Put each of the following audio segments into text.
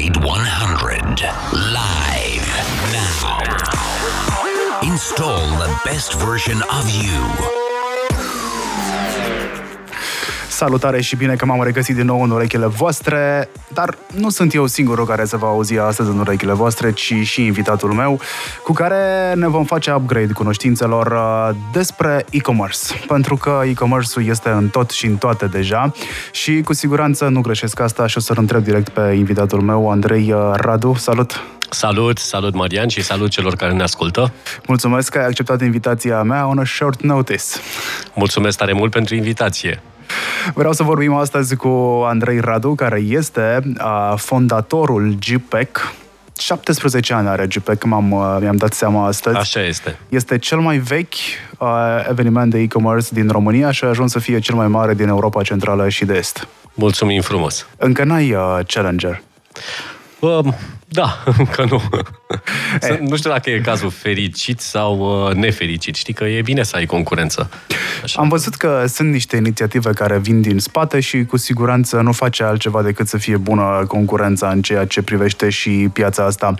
Upgrade 100 live now. Install the best version of you. Salutare și bine că m-am regăsit din nou în urechile voastre, dar nu sunt eu singurul care se va auzi astăzi în urechile voastre, ci și invitatul meu, cu care ne vom face upgrade cunoștințelor uh, despre e-commerce. Pentru că e-commerce-ul este în tot și în toate deja și cu siguranță nu greșesc asta și o să-l întreb direct pe invitatul meu, Andrei uh, Radu. Salut! Salut, salut Marian și salut celor care ne ascultă. Mulțumesc că ai acceptat invitația mea on a short notice. Mulțumesc tare mult pentru invitație. Vreau să vorbim astăzi cu Andrei Radu, care este uh, fondatorul GPEC. 17 ani are GPEC, m-am, uh, mi-am dat seama astăzi. Așa este. Este cel mai vechi uh, eveniment de e-commerce din România și a ajuns să fie cel mai mare din Europa Centrală și de Est. Mulțumim frumos. Încă n-ai uh, Challenger. Uh, da, încă nu. E. Nu știu dacă e cazul fericit sau uh, nefericit. Știi că e bine să ai concurență. Așa. Am văzut că sunt niște inițiative care vin din spate și cu siguranță nu face altceva decât să fie bună concurența în ceea ce privește și piața asta.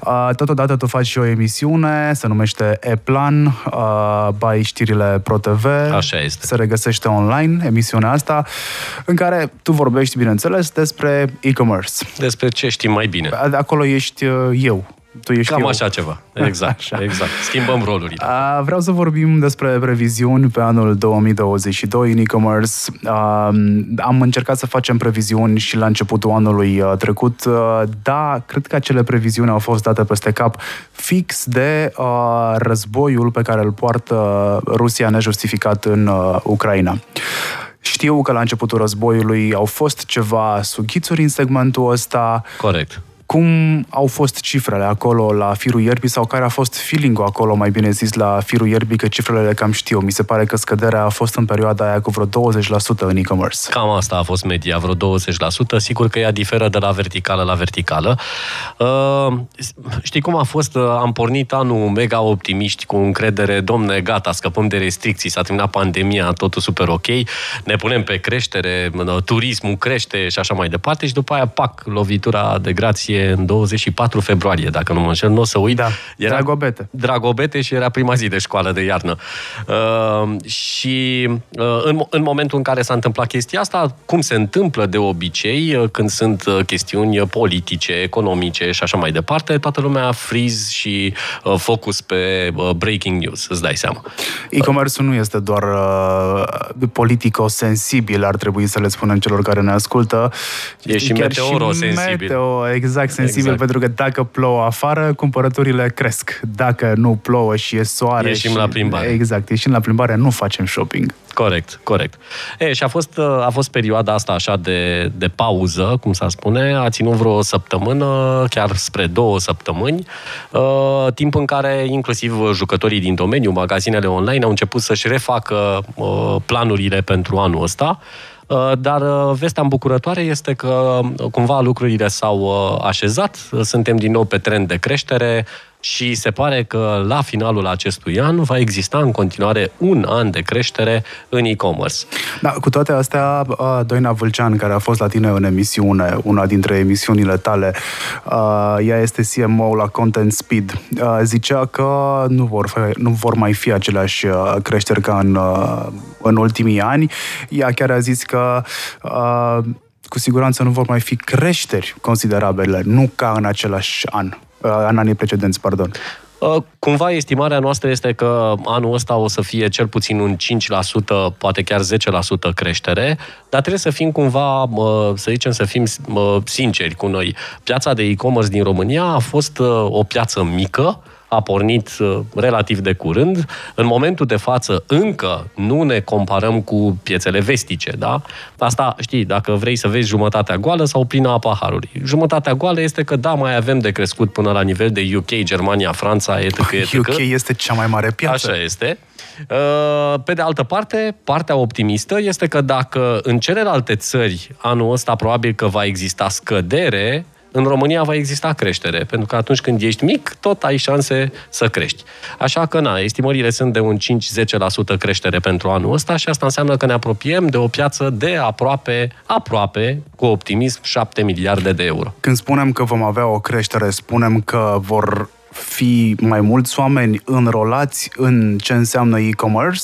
Uh, totodată tu faci și o emisiune, se numește E-Plan, uh, bai știrile ProTV. Așa este. Se regăsește online emisiunea asta, în care tu vorbești, bineînțeles, despre e-commerce. Despre ce știi mai bine. Acolo ești uh, eu tu ești Cam eu. așa ceva. Exact, așa. exact. Schimbăm rolurile. A, vreau să vorbim despre previziuni pe anul 2022 în e-commerce. A, am încercat să facem previziuni și la începutul anului uh, trecut. Uh, da, cred că acele previziuni au fost date peste cap fix de a, războiul pe care îl poartă Rusia nejustificat în a, Ucraina. Știu că la începutul războiului au fost ceva sughițuri în segmentul ăsta. Corect. Cum au fost cifrele acolo la firul ierbii sau care a fost feeling-ul acolo, mai bine zis, la firul ierbii, că cifrele le cam știu. Mi se pare că scăderea a fost în perioada aia cu vreo 20% în e-commerce. Cam asta a fost media, vreo 20%. Sigur că ea diferă de la verticală la verticală. Uh, știi cum a fost? Am pornit anul mega optimiști, cu încredere, domne, gata, scăpăm de restricții, s-a terminat pandemia, totul super ok, ne punem pe creștere, turismul crește și așa mai departe și după aia, pac, lovitura de grație în 24 februarie, dacă nu mă înșel, nu o să uit. Da, era Dragobete. Dragobete și era prima zi de școală de iarnă. Uh, și uh, în, în momentul în care s-a întâmplat chestia asta, cum se întâmplă de obicei, uh, când sunt uh, chestiuni politice, economice și așa mai departe, toată lumea freeze și uh, focus pe uh, breaking news, îți dai seama. E-commerce nu este doar uh, politico-sensibil, ar trebui să le spunem celor care ne ascultă. E și meteoro-sensibil. Meteo, exact sensibil, exact. pentru că dacă plouă afară, cumpărăturile cresc. Dacă nu plouă și e soare... Ieșim și... la plimbare. Exact, ieșim la plimbare, nu facem shopping. Corect, corect. E, și a fost, a fost perioada asta așa de, de pauză, cum s-a spune, a ținut vreo săptămână, chiar spre două săptămâni, uh, timp în care inclusiv jucătorii din domeniu, magazinele online, au început să-și refacă uh, planurile pentru anul ăsta, Uh, dar uh, vestea îmbucurătoare este că uh, cumva lucrurile s-au așezat, suntem din nou pe trend de creștere, și se pare că la finalul acestui an va exista în continuare un an de creștere în e-commerce. Da, cu toate astea, Doina Vâlcean, care a fost la tine în emisiune, una dintre emisiunile tale, ea este CMO la Content Speed, zicea că nu vor, nu vor mai fi aceleași creșteri ca în, în ultimii ani. Ea chiar a zis că cu siguranță nu vor mai fi creșteri considerabile, nu ca în același an. Uh, în anii precedenți, pardon. Uh, cumva estimarea noastră este că anul ăsta o să fie cel puțin un 5%, poate chiar 10% creștere, dar trebuie să fim cumva, să zicem, să fim sinceri cu noi. Piața de e-commerce din România a fost uh, o piață mică, a pornit uh, relativ de curând. În momentul de față încă nu ne comparăm cu piețele vestice, da? Asta, știi, dacă vrei să vezi jumătatea goală sau plină a paharului. Jumătatea goală este că da, mai avem de crescut până la nivel de UK, Germania, Franța, etc. etc. UK este cea mai mare piață. Așa este. Uh, pe de altă parte, partea optimistă este că dacă în celelalte țări anul ăsta probabil că va exista scădere în România va exista creștere, pentru că atunci când ești mic, tot ai șanse să crești. Așa că, na, estimările sunt de un 5-10% creștere pentru anul ăsta și asta înseamnă că ne apropiem de o piață de aproape, aproape, cu optimism, 7 miliarde de euro. Când spunem că vom avea o creștere, spunem că vor fi mai mulți oameni înrolați în ce înseamnă e-commerce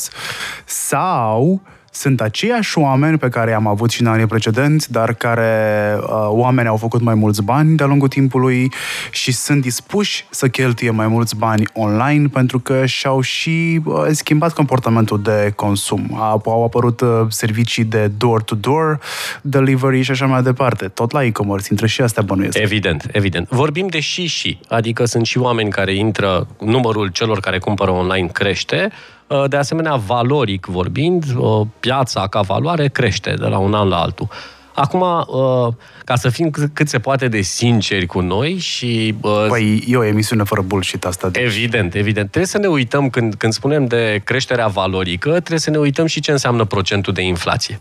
sau sunt aceiași oameni pe care i-am avut și în anii precedenți, dar care uh, oameni au făcut mai mulți bani de-a lungul timpului și sunt dispuși să cheltuie mai mulți bani online pentru că și-au și uh, schimbat comportamentul de consum. Au apărut uh, servicii de door-to-door delivery și așa mai departe. Tot la e-commerce, intră și astea bănuiesc. Evident, evident. Vorbim de și și, adică sunt și oameni care intră, numărul celor care cumpără online crește, Uh, de asemenea, valoric vorbind, uh, piața ca valoare crește de la un an la altul. Acum, uh, ca să fim cât se poate de sinceri cu noi și... Păi, e o emisiune fără bullshit asta. De... Evident, evident. Trebuie să ne uităm, când, când spunem de creșterea valorică, trebuie să ne uităm și ce înseamnă procentul de inflație.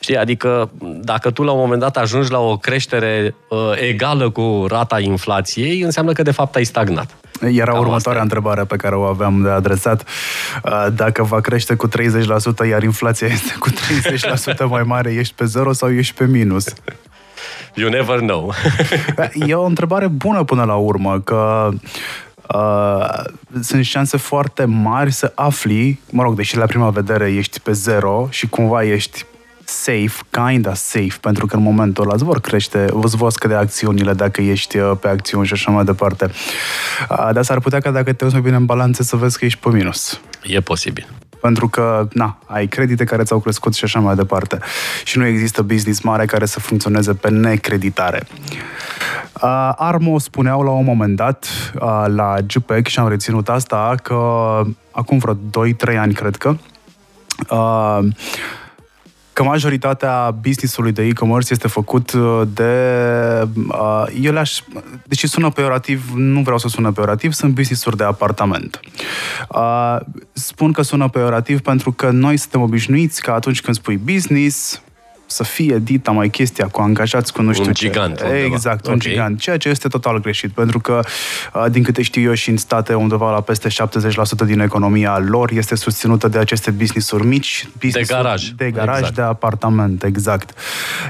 Știi, adică dacă tu la un moment dat ajungi la o creștere uh, egală cu rata inflației, înseamnă că de fapt ai stagnat. Era Cam următoarea întrebare pe care o aveam de adresat. Uh, dacă va crește cu 30%, iar inflația este cu 30% mai mare, ești pe zero sau ești pe minus? You never know. e o întrebare bună până la urmă, că Uh, sunt șanse foarte mari să afli, mă rog, deși la prima vedere ești pe zero și cumva ești safe, kinda safe, pentru că în momentul ăla îți vor crește, îți vor scădea acțiunile dacă ești uh, pe acțiuni și așa mai departe. Uh, dar s-ar putea ca dacă te uiți mai bine în balanțe să vezi că ești pe minus. E posibil pentru că, na, ai credite care ți-au crescut și așa mai departe. Și nu există business mare care să funcționeze pe necreditare. Uh, Armo spuneau la un moment dat uh, la JPEG și am reținut asta că acum vreo 2-3 ani, cred că, uh, că majoritatea business-ului de e-commerce este făcut uh, de... Uh, eu le-aș... Deși sună peorativ, nu vreau să sună peorativ, sunt business-uri de apartament. Uh, spun că sună peorativ pentru că noi suntem obișnuiți că atunci când spui business, să fie dita mai chestia cu angajați cu nu știu un ce. gigant. Undeva. Exact, un okay. gigant. Ceea ce este total greșit, pentru că, din câte știu eu și în state, undeva la peste 70% din economia lor este susținută de aceste business-uri mici. Business de garaj. De garaj, exact. de apartament, exact.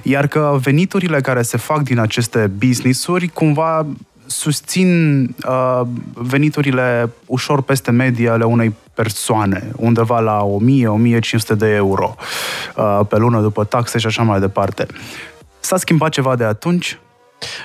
Iar că veniturile care se fac din aceste business-uri, cumva susțin uh, veniturile ușor peste media ale unei persoane, undeva la 1000-1500 de euro uh, pe lună după taxe și așa mai departe. S-a schimbat ceva de atunci?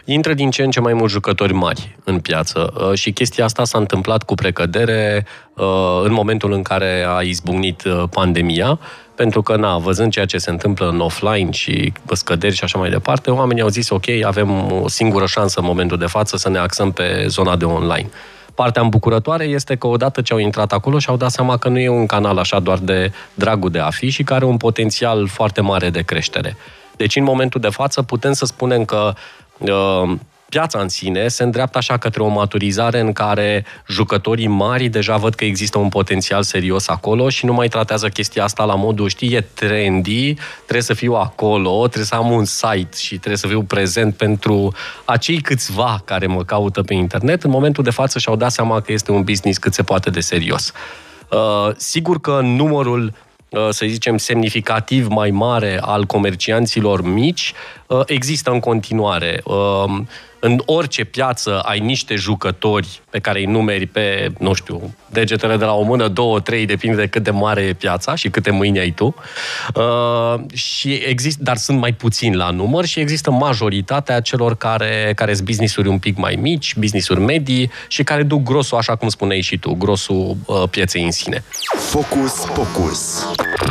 Intră din ce în ce mai mulți jucători mari în piață uh, și chestia asta s-a întâmplat cu precădere uh, în momentul în care a izbucnit uh, pandemia pentru că, na, văzând ceea ce se întâmplă în offline și scăderi și așa mai departe, oamenii au zis, ok, avem o singură șansă în momentul de față să ne axăm pe zona de online. Partea îmbucurătoare este că odată ce au intrat acolo și-au dat seama că nu e un canal așa doar de dragul de a fi și care are un potențial foarte mare de creștere. Deci, în momentul de față, putem să spunem că uh, piața în sine se îndreaptă așa către o maturizare în care jucătorii mari deja văd că există un potențial serios acolo și nu mai tratează chestia asta la modul, știi, e trendy, trebuie să fiu acolo, trebuie să am un site și trebuie să fiu prezent pentru acei câțiva care mă caută pe internet. În momentul de față și-au dat seama că este un business cât se poate de serios. Uh, sigur că numărul Uh, să zicem, semnificativ mai mare al comercianților mici uh, există în continuare. Uh, în orice piață ai niște jucători pe care îi numeri pe, nu știu, degetele de la o mână, două, trei, depinde de cât de mare e piața și câte mâini ai tu. Uh, și exist, dar sunt mai puțini la număr și există majoritatea celor care, care sunt business-uri un pic mai mici, business-uri medii și care duc grosul, așa cum spuneai și tu, grosul uh, pieței în sine. Focus, focus.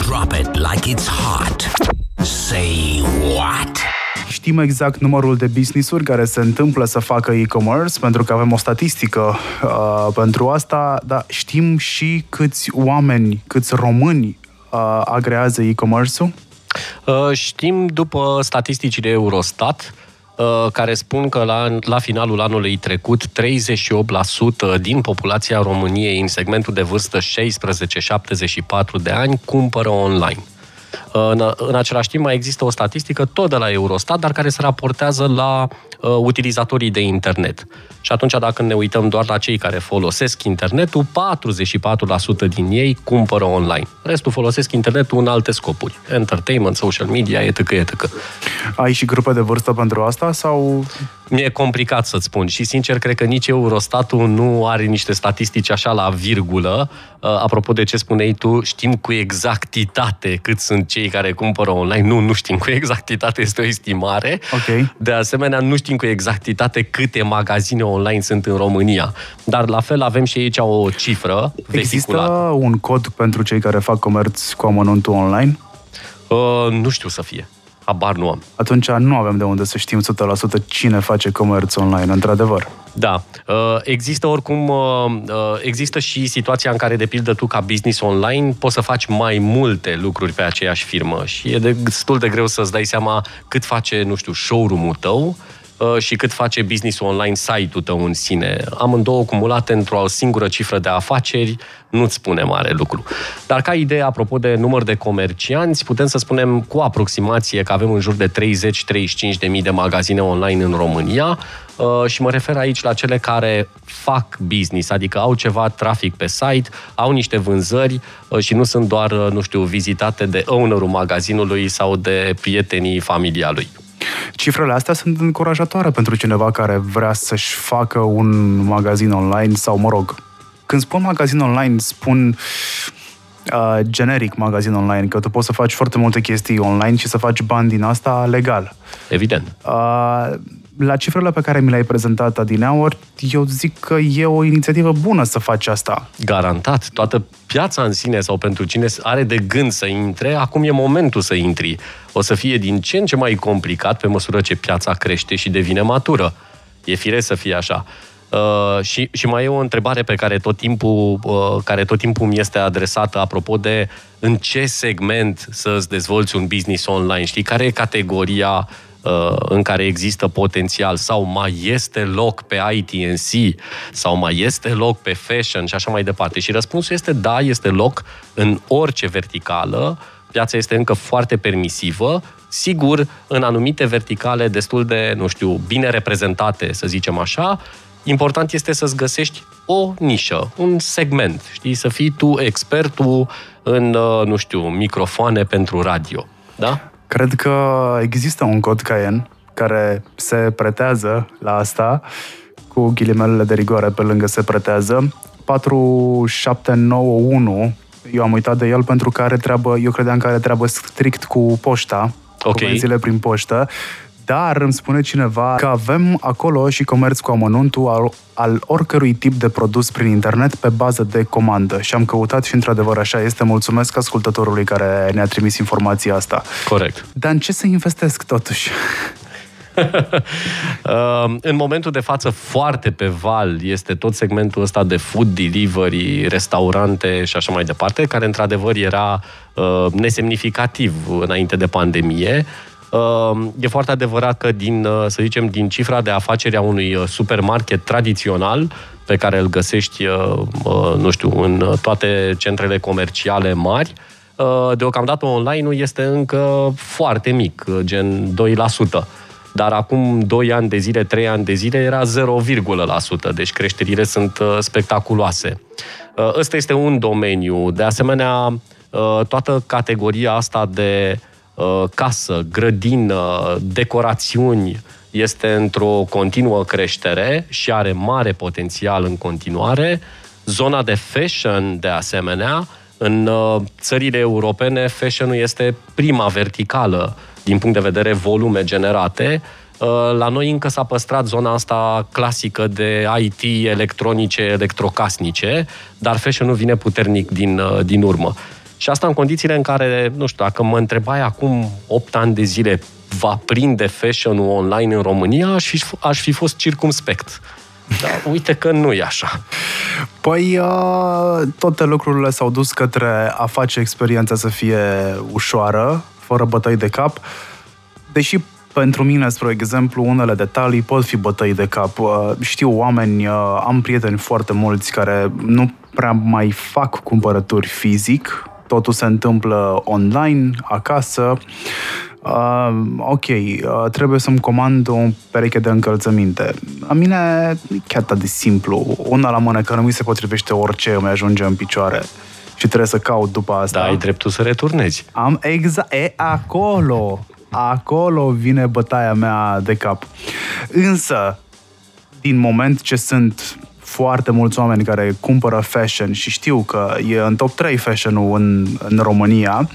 Drop it like it's hot. Say what? Știm exact numărul de business-uri care se întâmplă să facă e-commerce, pentru că avem o statistică uh, pentru asta, dar știm și câți oameni, câți români uh, agrează e-commerce-ul? Uh, știm după statisticile Eurostat, uh, care spun că la, la finalul anului trecut 38% din populația României în segmentul de vârstă 16-74 de ani cumpără online. În, în același timp mai există o statistică tot de la Eurostat, dar care se raportează la uh, utilizatorii de internet. Și atunci, dacă ne uităm doar la cei care folosesc internetul, 44% din ei cumpără online. Restul folosesc internetul în alte scopuri. Entertainment, social media, etc. etc. Ai și grupe de vârstă pentru asta sau... Mi-e complicat să-ți spun și sincer cred că nici Eurostatul nu are niște statistici așa la virgulă. Uh, apropo de ce spuneai tu, știm cu exactitate cât sunt cei care cumpără online. Nu, nu știm cu exactitate, este o estimare. Okay. De asemenea, nu știm cu exactitate câte magazine online sunt în România. Dar la fel avem și aici o cifră Există un cod pentru cei care fac comerț cu amănuntul online? Uh, nu știu să fie. Habar nu am. Atunci nu avem de unde să știm 100% cine face comerț online, într-adevăr. Da. Uh, există oricum, uh, uh, există și situația în care, de pildă, tu ca business online poți să faci mai multe lucruri pe aceeași firmă și e destul de greu să-ți dai seama cât face, nu știu, showroom-ul tău Uh, și cât face business online site-ul tău în sine. Amândouă cumulate într-o singură cifră de afaceri nu-ți spune mare lucru. Dar ca idee, apropo de număr de comercianți, putem să spunem cu aproximație că avem în jur de 30-35 de mii de magazine online în România uh, și mă refer aici la cele care fac business, adică au ceva trafic pe site, au niște vânzări uh, și nu sunt doar, nu știu, vizitate de ownerul magazinului sau de prietenii familia lui. Cifrele astea sunt încurajatoare pentru cineva care vrea să-și facă un magazin online sau, mă rog, când spun magazin online, spun uh, generic magazin online, că tu poți să faci foarte multe chestii online și să faci bani din asta legal. Evident. Uh, la cifrele pe care mi le-ai prezentat adineaori, eu zic că e o inițiativă bună să faci asta. Garantat. Toată piața în sine sau pentru cine are de gând să intre, acum e momentul să intri. O să fie din ce în ce mai complicat pe măsură ce piața crește și devine matură. E firesc să fie așa. Uh, și, și mai e o întrebare pe care tot timpul, uh, care tot timpul mi este adresată apropo de în ce segment să îți dezvolți un business online. Știi, care e categoria Uh, în care există potențial sau mai este loc pe ITNC sau mai este loc pe fashion și așa mai departe. Și răspunsul este da, este loc în orice verticală, piața este încă foarte permisivă, sigur, în anumite verticale destul de, nu știu, bine reprezentate, să zicem așa, important este să-ți găsești o nișă, un segment, știi, să fii tu expertul în, uh, nu știu, microfoane pentru radio, da? Cred că există un cod Cayenne care se pretează la asta, cu ghilimelele de rigoare pe lângă se pretează. 4791, eu am uitat de el pentru că are treabă, eu credeam că are treabă strict cu poșta, okay. cu prin poștă dar îmi spune cineva că avem acolo și comerț cu amănuntul al, al oricărui tip de produs prin internet pe bază de comandă. Și am căutat și într-adevăr așa este. Mulțumesc ascultătorului care ne-a trimis informația asta. Corect. Dar în ce să investesc totuși? Uh, în momentul de față, foarte pe val este tot segmentul ăsta de food delivery, restaurante și așa mai departe, care într-adevăr era uh, nesemnificativ înainte de pandemie. Ehm, e foarte adevărat că din, uh, să zicem, din cifra de afaceri a unui uh, supermarket tradițional, pe care îl găsești, uh, nu știu, în toate centrele comerciale mari, deocamdată online-ul este încă foarte mic, gen 2%. Dar acum 2 ani de zile, 3 ani de zile era 0,1%, deci creșterile sunt spectaculoase. Ăsta este un domeniu. De asemenea, toată categoria asta de Uh, casă, grădină, decorațiuni, este într-o continuă creștere și are mare potențial în continuare. Zona de fashion, de asemenea, în uh, țările europene, fashion este prima verticală din punct de vedere volume generate. Uh, la noi încă s-a păstrat zona asta clasică de IT, electronice, electrocasnice, dar fashion-ul vine puternic din, din urmă. Și asta în condițiile în care, nu știu, dacă mă întrebai acum 8 ani de zile va prinde fashion-ul online în România, aș fi, aș fi fost circumspect. Dar uite că nu e așa. Păi, uh, toate lucrurile s-au dus către a face experiența să fie ușoară, fără bătăi de cap, deși pentru mine, spre exemplu, unele detalii pot fi bătăi de cap. Uh, știu oameni, uh, am prieteni foarte mulți care nu prea mai fac cumpărături fizic, totul se întâmplă online, acasă. Uh, ok, uh, trebuie să-mi comand o pereche de încălțăminte. La mine e chiar atât de simplu. Una la mână, că nu mi se potrivește orice, îmi ajunge în picioare și trebuie să caut după asta. Da, ai dreptul să returnezi. Am exact, e acolo, acolo vine bătaia mea de cap. Însă, din moment ce sunt foarte mulți oameni care cumpără fashion și știu că e în top 3 fashion-ul în, în România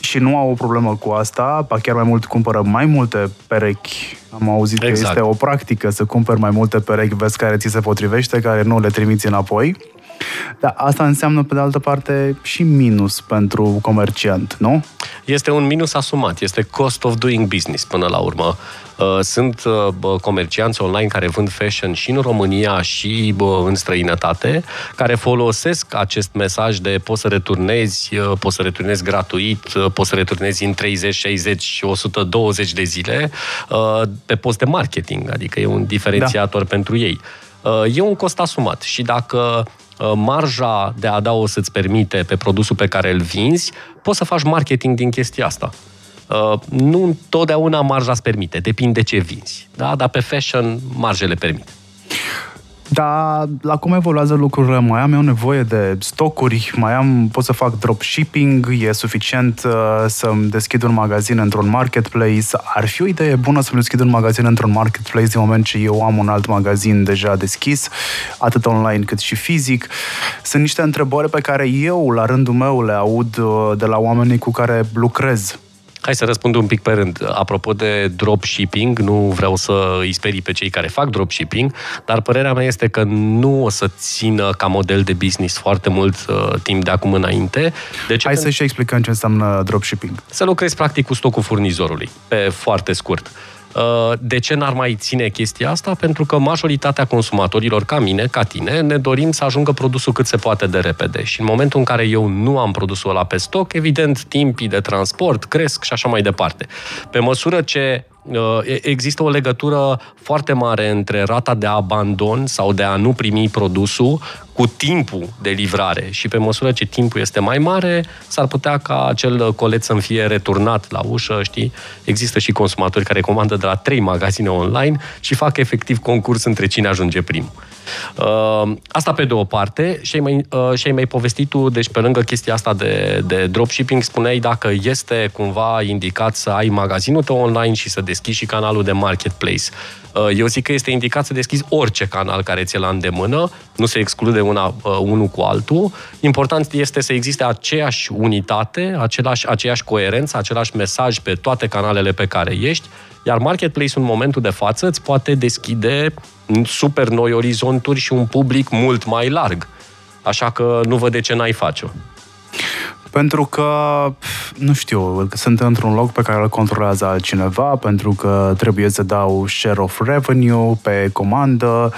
și nu au o problemă cu asta, ba chiar mai mult cumpără mai multe perechi. Am auzit exact. că este o practică să cumperi mai multe perechi, vezi care ți se potrivește, care nu le trimiți înapoi. Dar asta înseamnă, pe de altă parte, și minus pentru comerciant, nu? Este un minus asumat, este cost of doing business până la urmă. Uh, sunt uh, comercianți online care vând fashion și în România și în străinătate, care folosesc acest mesaj de poți să returnezi, uh, poți să returnezi gratuit, poți să returnezi în 30, 60 și 120 de zile pe post de marketing, adică e un diferențiator da. pentru ei. E un cost asumat și dacă marja de adaos să-ți permite pe produsul pe care îl vinzi, poți să faci marketing din chestia asta. Uh, nu întotdeauna marja îți permite, depinde ce vinzi. Da? Dar pe fashion marjele permit. Dar la cum evoluează lucrurile, mai am eu nevoie de stocuri, mai am, pot să fac dropshipping, e suficient uh, să-mi deschid un magazin într-un marketplace. Ar fi o idee bună să-mi deschid un magazin într-un marketplace din moment ce eu am un alt magazin deja deschis, atât online cât și fizic. Sunt niște întrebări pe care eu, la rândul meu, le aud uh, de la oamenii cu care lucrez Hai să răspund un pic pe rând. Apropo de dropshipping, nu vreau să îi sperii pe cei care fac dropshipping, dar părerea mea este că nu o să țină ca model de business foarte mult uh, timp de acum înainte. De ce? Hai să și explicăm ce înseamnă dropshipping. Să lucrezi practic cu stocul furnizorului, pe foarte scurt. Uh, Uh, de ce n-ar mai ține chestia asta? Pentru că majoritatea consumatorilor, ca mine, ca tine, ne dorim să ajungă produsul cât se poate de repede. Și în momentul în care eu nu am produsul ăla pe stoc, evident, timpii de transport cresc și așa mai departe. Pe măsură ce uh, există o legătură foarte mare între rata de abandon sau de a nu primi produsul cu timpul de livrare și pe măsură ce timpul este mai mare, s-ar putea ca acel colet să fie returnat la ușă, știi? Există și consumatori care comandă de la trei magazine online și fac efectiv concurs între cine ajunge primul. Uh, asta pe de o parte și ai mai, uh, și ai mai povestit tu, deci pe lângă chestia asta de, de dropshipping, spuneai dacă este cumva indicat să ai magazinul tău online și să deschizi și canalul de marketplace. Uh, eu zic că este indicat să deschizi orice canal care ți-e la îndemână, nu se exclude una, uh, unul cu altul. Important este să existe aceeași unitate, același, aceeași coerență, același mesaj pe toate canalele pe care ești, iar marketplace-ul în momentul de față îți poate deschide super noi orizonturi și un public mult mai larg. Așa că nu văd de ce n-ai face-o. Pentru că, nu știu, sunt într-un loc pe care îl controlează altcineva, pentru că trebuie să dau share of revenue pe comandă.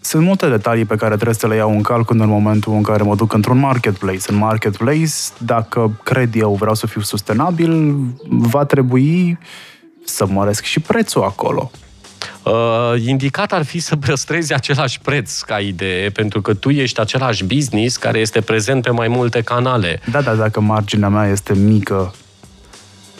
Sunt multe detalii pe care trebuie să le iau în calcul în momentul în care mă duc într-un marketplace. În marketplace, dacă cred eu vreau să fiu sustenabil, va trebui să măresc și prețul acolo. Uh, indicat ar fi să păstrezi același preț ca idee, pentru că tu ești același business care este prezent pe mai multe canale. Da, da, dacă marginea mea este mică,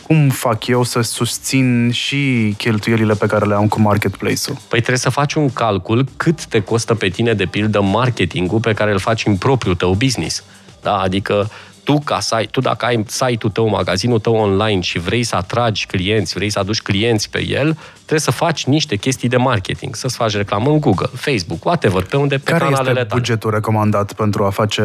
cum fac eu să susțin și cheltuielile pe care le am cu marketplace-ul? Păi trebuie să faci un calcul cât te costă pe tine, de pildă, marketingul pe care îl faci în propriul tău business. Da? Adică tu, ca site, tu dacă ai site-ul tău, magazinul tău online și vrei să atragi clienți, vrei să aduci clienți pe el, trebuie să faci niște chestii de marketing, să-ți faci reclamă în Google, Facebook, whatever, pe unde pe Care canalele este tale. bugetul recomandat pentru a face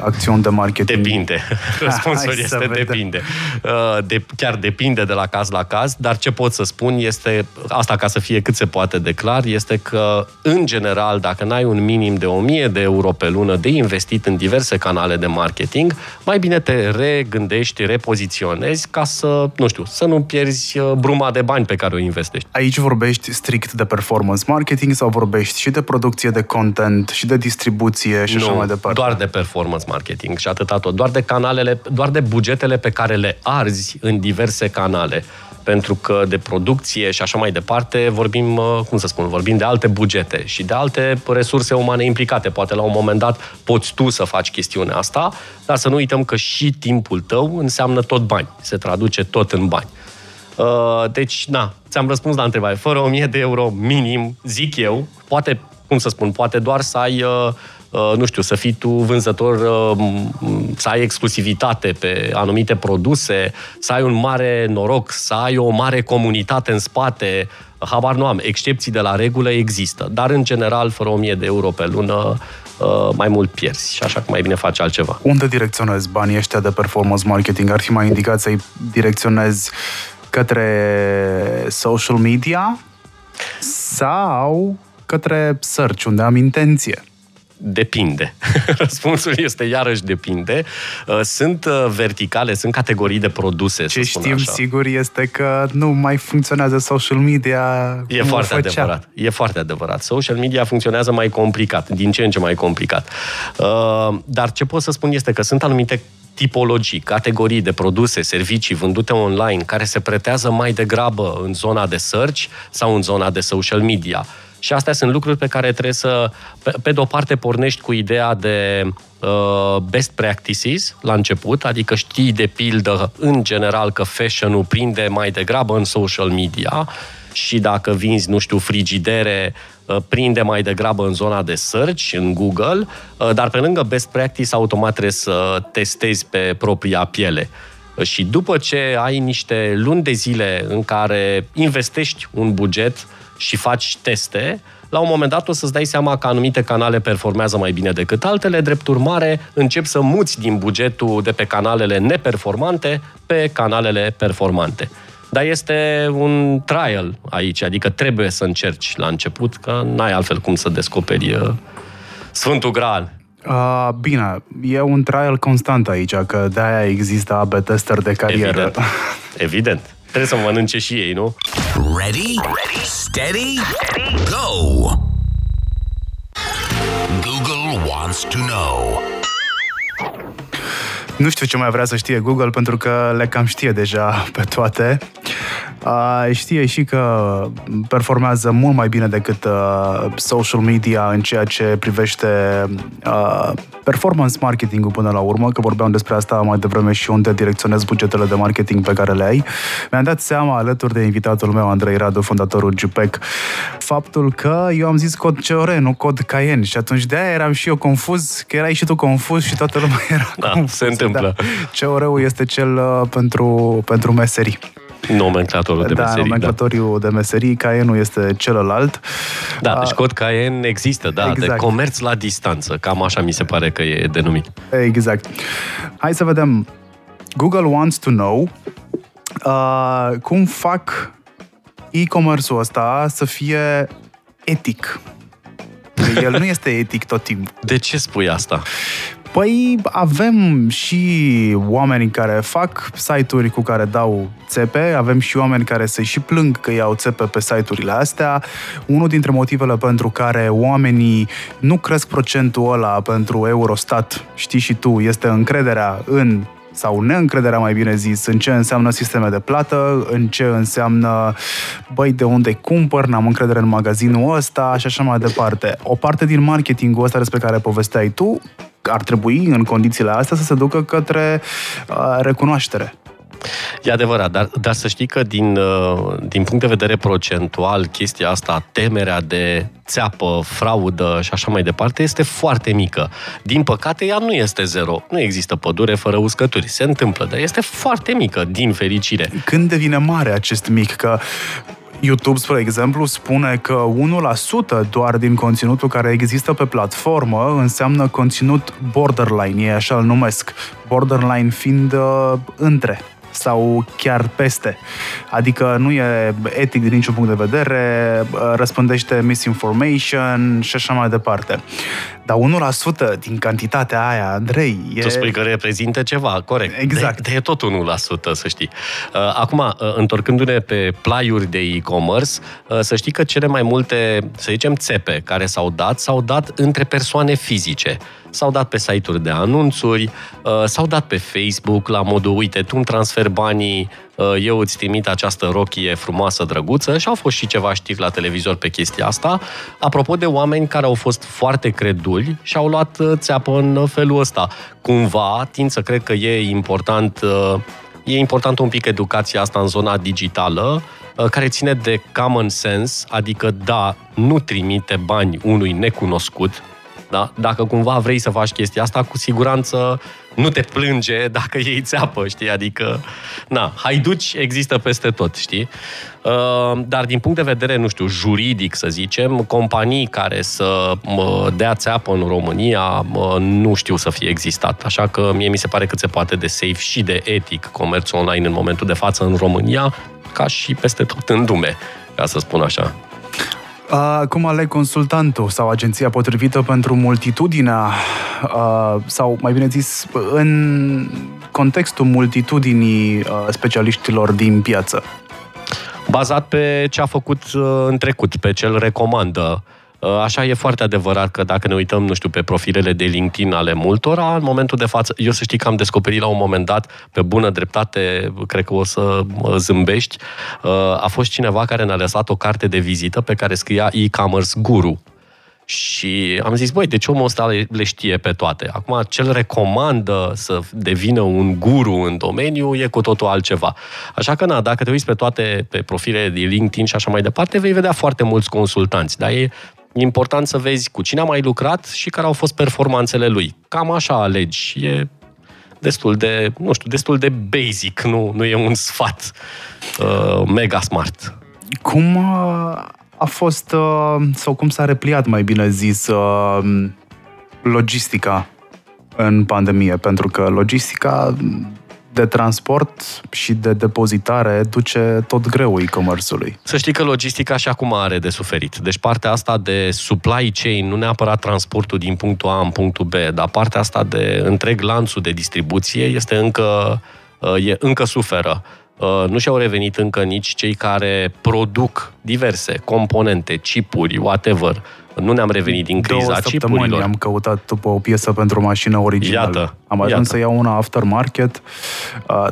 acțiuni de marketing? Depinde. Răspunsul Hai este depinde. Uh, de, chiar depinde de la caz la caz, dar ce pot să spun este, asta ca să fie cât se poate de clar, este că, în general, dacă n-ai un minim de 1000 de euro pe lună de investit în diverse canale de marketing, mai bine te regândești, repoziționezi ca să, nu știu, să nu pierzi uh, bruma de bani pe care o investești. Aici vorbești strict de performance marketing sau vorbești și de producție de content și de distribuție și nu, așa mai departe? doar de performance marketing și atâta tot. Doar de canalele, doar de bugetele pe care le arzi în diverse canale pentru că de producție și așa mai departe vorbim, uh, cum să spun, vorbim de alte bugete și de alte resurse umane implicate. Poate la un moment dat poți tu să faci chestiunea asta, dar să nu uităm că și timpul tău înseamnă tot bani, se traduce tot în bani. Deci, na, ți-am răspuns la întrebare. Fără 1000 de euro minim, zic eu, poate, cum să spun, poate doar să ai Uh, nu știu, să fii tu vânzător, uh, să ai exclusivitate pe anumite produse, să ai un mare noroc, să ai o mare comunitate în spate, habar nu am, excepții de la regulă există, dar în general, fără 1000 de euro pe lună, uh, mai mult pierzi și așa că mai bine faci altceva. Unde direcționezi banii ăștia de performance marketing? Ar fi mai indicat să-i direcționezi către social media sau către search, unde am intenție? Depinde. Răspunsul este iarăși depinde. Uh, sunt uh, verticale, sunt categorii de produse. Ce știm așa. sigur este că nu mai funcționează social media. E foarte adevărat. E foarte adevărat. Social media funcționează mai complicat, din ce în ce mai complicat. Uh, dar ce pot să spun este că sunt anumite tipologii, categorii de produse, servicii vândute online care se pretează mai degrabă în zona de search sau în zona de social media. Și astea sunt lucruri pe care trebuie să, pe, pe de o parte, pornești cu ideea de uh, best practices la început, adică știi de pildă, în general, că fashion-ul prinde mai degrabă în social media și dacă vinzi, nu știu, frigidere, uh, prinde mai degrabă în zona de search, în Google, uh, dar pe lângă best practice, automat trebuie să testezi pe propria piele. Și după ce ai niște luni de zile în care investești un buget uh, și faci teste, la un moment dat o să-ți dai seama că anumite canale performează mai bine decât altele, drept urmare încep să muți din bugetul de pe canalele neperformante pe canalele performante. Dar este un trial aici, adică trebuie să încerci la început, că n-ai altfel cum să descoperi uh, Sfântul Graal. Uh, bine, e un trial constant aici, că de-aia există AB tester de carieră. Evident. Evident. Trebuie să mănânce și ei, nu? Ready? Ready? Steady? Go! Google wants to know. Nu știu ce mai vrea să știe Google, pentru că le cam știe deja pe toate. Știe și că performează mult mai bine decât social media în ceea ce privește performance marketing-ul până la urmă, că vorbeam despre asta mai devreme și unde direcționez bugetele de marketing pe care le ai. Mi-am dat seama, alături de invitatul meu, Andrei Radu, fondatorul GPEC, faptul că eu am zis cod COR, nu cod Cayenne și atunci de aia eram și eu confuz, că erai și tu confuz și toată lumea era da, confuz. se întâmplă. Da. COR-ul este cel uh, pentru, pentru meserii. Nomenclatorul de da, meserii. Nomenclatorul da. de meserii, Cayenne este celălalt. Da, deci cod Cayenne există, da, exact. de comerț la distanță. Cam așa mi se pare că e denumit. Exact. Hai să vedem. Google wants to know uh, cum fac e-commerce-ul ăsta să fie etic. El nu este etic tot timpul. De ce spui asta? Păi avem și oameni care fac site-uri cu care dau țepe, avem și oameni care se și plâng că iau țepe pe site-urile astea. Unul dintre motivele pentru care oamenii nu cresc procentul ăla pentru Eurostat, știi și tu, este încrederea în sau neîncrederea, mai bine zis, în ce înseamnă sisteme de plată, în ce înseamnă, băi, de unde cumpăr, n-am încredere în magazinul ăsta și așa mai departe. O parte din marketingul ăsta despre care povesteai tu ar trebui, în condițiile astea, să se ducă către uh, recunoaștere. E adevărat, dar, dar să știi că din, uh, din punct de vedere procentual, chestia asta, temerea de țeapă, fraudă și așa mai departe, este foarte mică. Din păcate, ea nu este zero. Nu există pădure fără uscături. Se întâmplă, dar este foarte mică, din fericire. Când devine mare acest mic? Că YouTube, spre exemplu, spune că 1% doar din conținutul care există pe platformă înseamnă conținut borderline, ei așa îl numesc, borderline fiind uh, între sau chiar peste. Adică nu e etic din niciun punct de vedere, răspândește misinformation și așa mai departe. Dar 1% din cantitatea aia, Andrei, e... Tu spui că reprezintă ceva, corect. Exact. De, de e tot 1%, să știi. Uh, acum, uh, întorcându-ne pe plaiuri de e-commerce, uh, să știi că cele mai multe, să zicem, țepe care s-au dat, s-au dat între persoane fizice s-au dat pe site-uri de anunțuri, uh, s-au dat pe Facebook la modul, uite, tu îmi transfer banii, uh, eu îți trimit această rochie frumoasă, drăguță și au fost și ceva știri la televizor pe chestia asta. Apropo de oameni care au fost foarte creduli și au luat uh, țeapă în felul ăsta. Cumva, tind să cred că e important e importantă un pic educația asta în zona digitală, uh, care ține de common sense, adică da, nu trimite bani unui necunoscut, da? Dacă cumva vrei să faci chestia asta, cu siguranță nu te plânge dacă iei țeapă, știi? Adică, na, haiduci există peste tot, știi? Uh, dar din punct de vedere, nu știu, juridic, să zicem, companii care să dea țeapă în România nu știu să fie existat. Așa că mie mi se pare cât se poate de safe și de etic comerțul online în momentul de față în România, ca și peste tot în lume, ca să spun așa. Cum aleg consultantul sau agenția potrivită pentru multitudinea, sau mai bine zis, în contextul multitudinii specialiștilor din piață? Bazat pe ce a făcut în trecut, pe ce îl recomandă Uh, așa e foarte adevărat că dacă ne uităm, nu știu, pe profilele de LinkedIn ale multora, în momentul de față, eu să știi că am descoperit la un moment dat, pe bună dreptate, cred că o să zâmbești, uh, a fost cineva care ne-a lăsat o carte de vizită pe care scria e-commerce guru. Și am zis, băi, deci omul ăsta le, le știe pe toate. Acum, cel recomandă să devină un guru în domeniu e cu totul altceva. Așa că, na, dacă te uiți pe toate, pe profile de LinkedIn și așa mai departe, vei vedea foarte mulți consultanți. Dar e E important să vezi cu cine a mai lucrat și care au fost performanțele lui. Cam așa alegi. E destul de, nu știu, destul de basic, nu, nu e un sfat uh, mega smart. Cum uh, a fost, uh, sau cum s-a repliat, mai bine zis, uh, logistica în pandemie? Pentru că logistica de transport și de depozitare duce tot greu e-commerce-ului. Să știi că logistica și acum are de suferit. Deci partea asta de supply chain, nu neapărat transportul din punctul A în punctul B, dar partea asta de întreg lanțul de distribuție este încă, uh, e, încă suferă. Uh, nu și-au revenit încă nici cei care produc diverse componente, chipuri, whatever, nu ne-am revenit din criza Două săptămâni am căutat după o piesă pentru o mașină originală. Iată, am ajuns iată. să iau una aftermarket uh,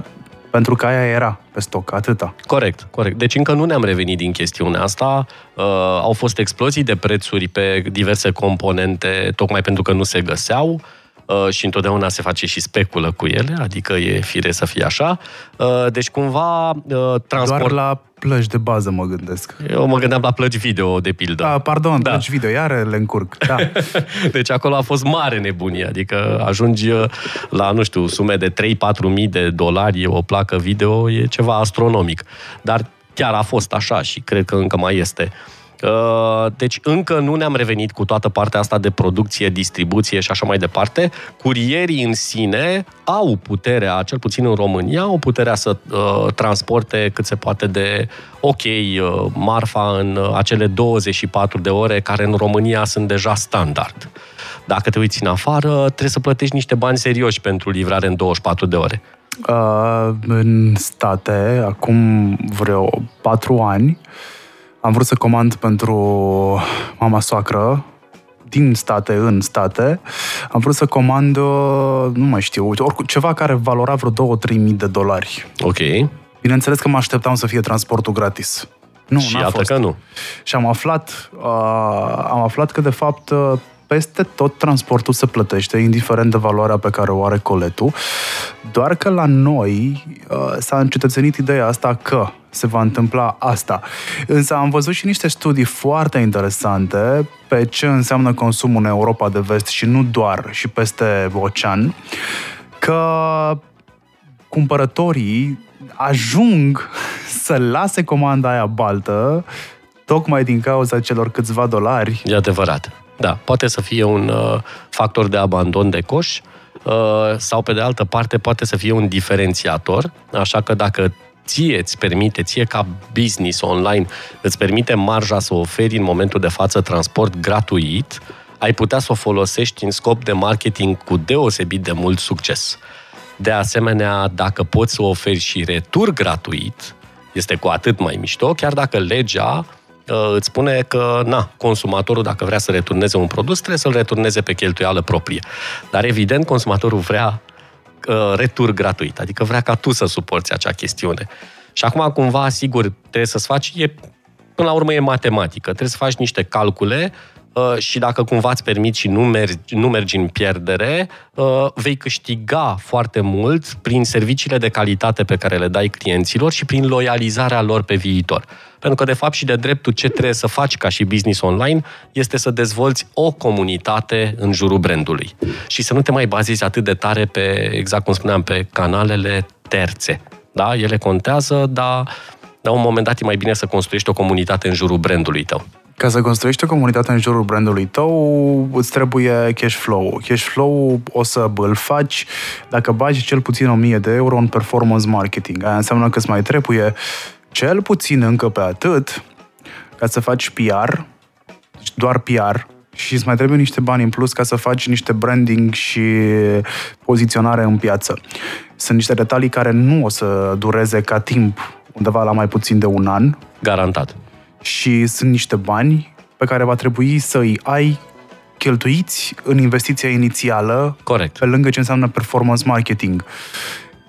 pentru că aia era pe stoc, atâta. Corect, corect. Deci încă nu ne-am revenit din chestiunea asta. Uh, au fost explozii de prețuri pe diverse componente, tocmai pentru că nu se găseau. Uh, și întotdeauna se face și speculă cu ele, adică e fire să fie așa. Uh, deci cumva uh, transport... Doar la plăci de bază mă gândesc. Eu mă gândeam la plăci video, de pildă. Da, pardon, da. plăci video, iar le încurc. Da. deci acolo a fost mare nebunie, adică ajungi la, nu știu, sume de 3-4 mii de dolari o placă video, e ceva astronomic. Dar chiar a fost așa și cred că încă mai este. Uh, Uh, deci încă nu ne-am revenit cu toată partea asta de producție, distribuție și așa mai departe. Curierii în sine au puterea, cel puțin în România, au puterea să uh, transporte cât se poate de ok uh, marfa în uh, acele 24 de ore care în România sunt deja standard. Dacă te uiți în afară, trebuie să plătești niște bani serioși pentru livrare în 24 de ore. Uh, în state, acum vreo patru ani, uh, am vrut să comand pentru mama soacră din state în state. Am vrut să comand, uh, nu mai știu, oricum, ceva care valora vreo 2-3 mii de dolari. Ok. Bineînțeles că mă așteptam să fie transportul gratis. Nu, și n-a fost. că nu. Și am aflat, uh, am aflat că, de fapt, uh, peste tot transportul se plătește, indiferent de valoarea pe care o are coletul, doar că la noi uh, s-a încetățenit ideea asta că se va întâmpla asta. Însă am văzut și niște studii foarte interesante pe ce înseamnă consumul în Europa de vest și nu doar, și peste ocean, că cumpărătorii ajung să lase comanda aia baltă tocmai din cauza celor câțiva dolari. E adevărat. Da, poate să fie un uh, factor de abandon de coș uh, sau, pe de altă parte, poate să fie un diferențiator, așa că dacă ție îți permite, ție ca business online, îți permite marja să oferi în momentul de față transport gratuit, ai putea să o folosești în scop de marketing cu deosebit de mult succes. De asemenea, dacă poți să oferi și retur gratuit, este cu atât mai mișto, chiar dacă legea uh, îți spune că, na, consumatorul, dacă vrea să returneze un produs, trebuie să-l returneze pe cheltuială proprie. Dar, evident, consumatorul vrea uh, retur gratuit, adică vrea ca tu să suporți acea chestiune. Și acum, cumva, sigur, trebuie să-ți faci, e, până la urmă e matematică, trebuie să faci niște calcule uh, și dacă cumva îți permiți și nu mergi, nu mergi în pierdere, uh, vei câștiga foarte mult prin serviciile de calitate pe care le dai clienților și prin loializarea lor pe viitor. Pentru că, de fapt, și de dreptul ce trebuie să faci ca și business online este să dezvolți o comunitate în jurul brandului. Și să nu te mai bazezi atât de tare pe, exact cum spuneam, pe canalele terțe. Da? Ele contează, dar la un moment dat e mai bine să construiești o comunitate în jurul brandului tău. Ca să construiești o comunitate în jurul brandului tău, îți trebuie cash flow. Cash flow o să îl faci dacă bagi cel puțin 1000 de euro în performance marketing. Aia înseamnă că îți mai trebuie cel puțin încă pe atât ca să faci PR, deci doar PR, și îți mai trebuie niște bani în plus ca să faci niște branding și poziționare în piață. Sunt niște detalii care nu o să dureze ca timp undeva la mai puțin de un an. Garantat. Și sunt niște bani pe care va trebui să îi ai cheltuiți în investiția inițială, Corect. pe lângă ce înseamnă performance marketing.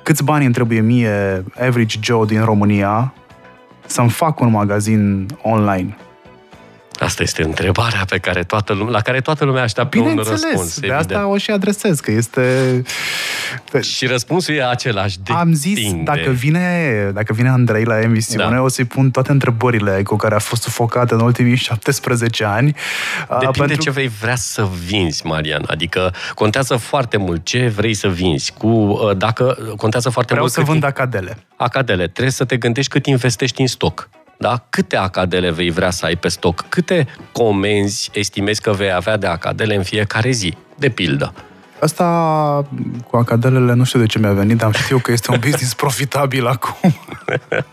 Câți bani îmi trebuie mie, average Joe din România, să-mi fac un magazin online? Asta este întrebarea pe care toată lumea, la care toată lumea așteaptă un răspuns. de evident. asta o și adresez, că este... Și răspunsul e același. Depinde. Am zis, dacă vine, dacă vine Andrei la emisiune, Da. o să-i pun toate întrebările cu care a fost sufocat în ultimii 17 ani. a, Depinde pentru- ce vrei vrea să vinzi, Marian. Adică contează foarte mult ce vrei să vinzi. Cu, uh, dacă contează foarte Vreau mult să cât vând acadele. acadele. Trebuie să te gândești cât investești în stoc. Da? Câte acadele vei vrea să ai pe stoc? Câte comenzi estimezi că vei avea de acadele în fiecare zi? De pildă. Asta cu acadelele, nu știu de ce mi-a venit, dar știu că este un business profitabil acum.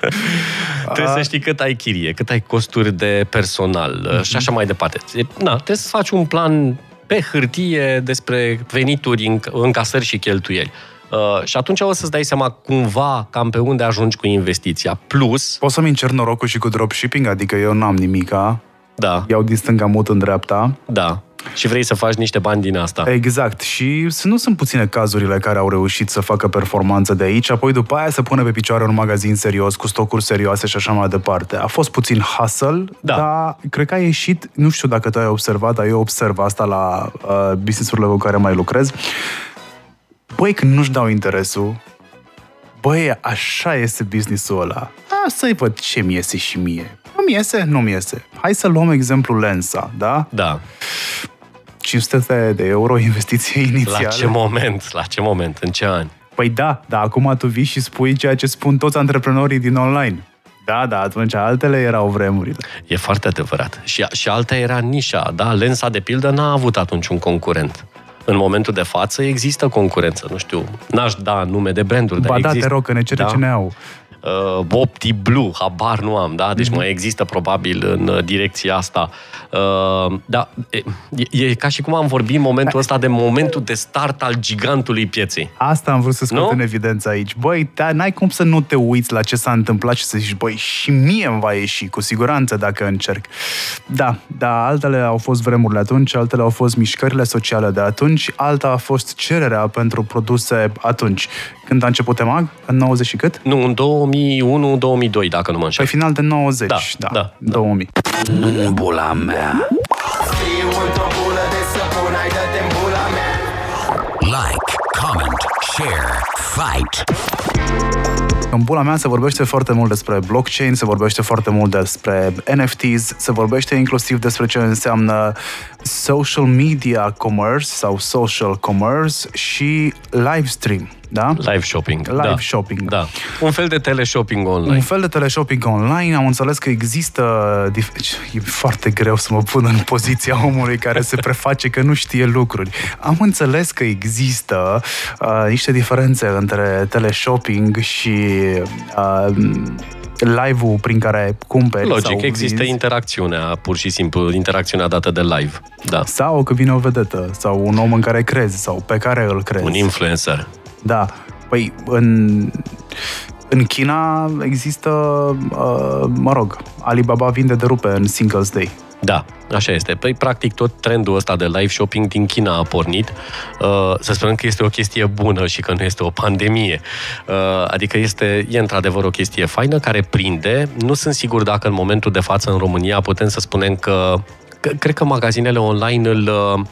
Trebuie să știi cât ai chirie, cât ai costuri de personal uh, și așa mai departe. E- Na, trebuie să faci un plan pe hârtie despre venituri, înc- încasări și cheltuieli. Uh, și atunci o să-ți dai seama cumva cam pe unde ajungi cu investiția. Plus, Poți să-mi încerc norocul și cu dropshipping, adică eu n-am nimica, da, iau din stânga mut în dreapta. da, și vrei să faci niște bani din asta. Exact. Și s- nu sunt puține cazurile care au reușit să facă performanță de aici, apoi după aia să pune pe picioare un magazin serios, cu stocuri serioase și așa mai departe. A fost puțin hustle, Da. dar cred că a ieșit, nu știu dacă tu ai observat, dar eu observ asta la uh, business-urile cu care mai lucrez. Băi, când nu-și dau interesul, băi, așa este business-ul ăla. A, să-i văd ce mi iese și mie. Nu-mi iese? Nu-mi iese. Hai să luăm exemplu Lensa, da? Da. 500 de euro investiție inițială. La ce moment? La ce moment? În ce ani? Păi da, dar acum tu vii și spui ceea ce spun toți antreprenorii din online. Da, da, atunci altele erau vremurile. E foarte adevărat. Și, și alta era nișa, da? Lensa, de pildă, n-a avut atunci un concurent. În momentul de față există concurență, nu știu, n-aș da nume de branduri, dar Ba da, există. te rog, că ne cere Da. da? cine au. Uh, Opti Blue, habar nu am, da? Mhm. Deci mm-hmm. mai există probabil în uh, direcția asta. Uh, da, e, e ca și cum am vorbit în momentul ăsta de momentul de start al gigantului pieței. Asta am vrut să scot Nu? în evidență aici. Băi, da, n-ai cum să nu te uiți la ce s-a întâmplat și să zici, băi, și mie îmi va ieși, cu siguranță, dacă încerc. Da, da, altele au fost vremurile atunci, altele au fost mișcările sociale de atunci, alta a fost cererea pentru produse atunci. Când a început EMAG? În 90 și cât? Nu, în 2001-2002, dacă nu mă înșel. Pe final de 90, Da, da, da, da. 2000. În bula mea. Scriu într-o bulă de săpun, hai dă-te în bula mea Like, comment, share, fight. În bula mea se vorbește foarte mult despre blockchain, se vorbește foarte mult despre NFTs, se vorbește inclusiv despre ce înseamnă social media commerce sau social commerce și live stream, da? Live shopping. Live da. shopping. Da. Un fel de teleshopping online. Un fel de teleshopping online, am înțeles că există... dif- Deci, E foarte greu să mă pun în poziția omului care se preface că nu știe lucruri. Am înțeles că există uh, niște diferențe între teleshopping și uh, live-ul prin care cumperi sau Logic, există vinzi. interacțiunea, pur și simplu, interacțiunea dată de live. Da. Sau că vine o vedetă, sau un om în care crezi, sau pe care îl crezi. Un influencer. Da. Păi, în, în China există, uh, mă rog, Alibaba vinde de rupe în Singles Day. Da, așa este. Păi, practic, tot trendul ăsta de live shopping din China a pornit. Uh, să sperăm că este o chestie bună și că nu este o pandemie. Uh, adică este, e într-adevăr o chestie faină care prinde. Nu sunt sigur dacă în momentul de față în România putem să spunem că cred că magazinele online îl uh,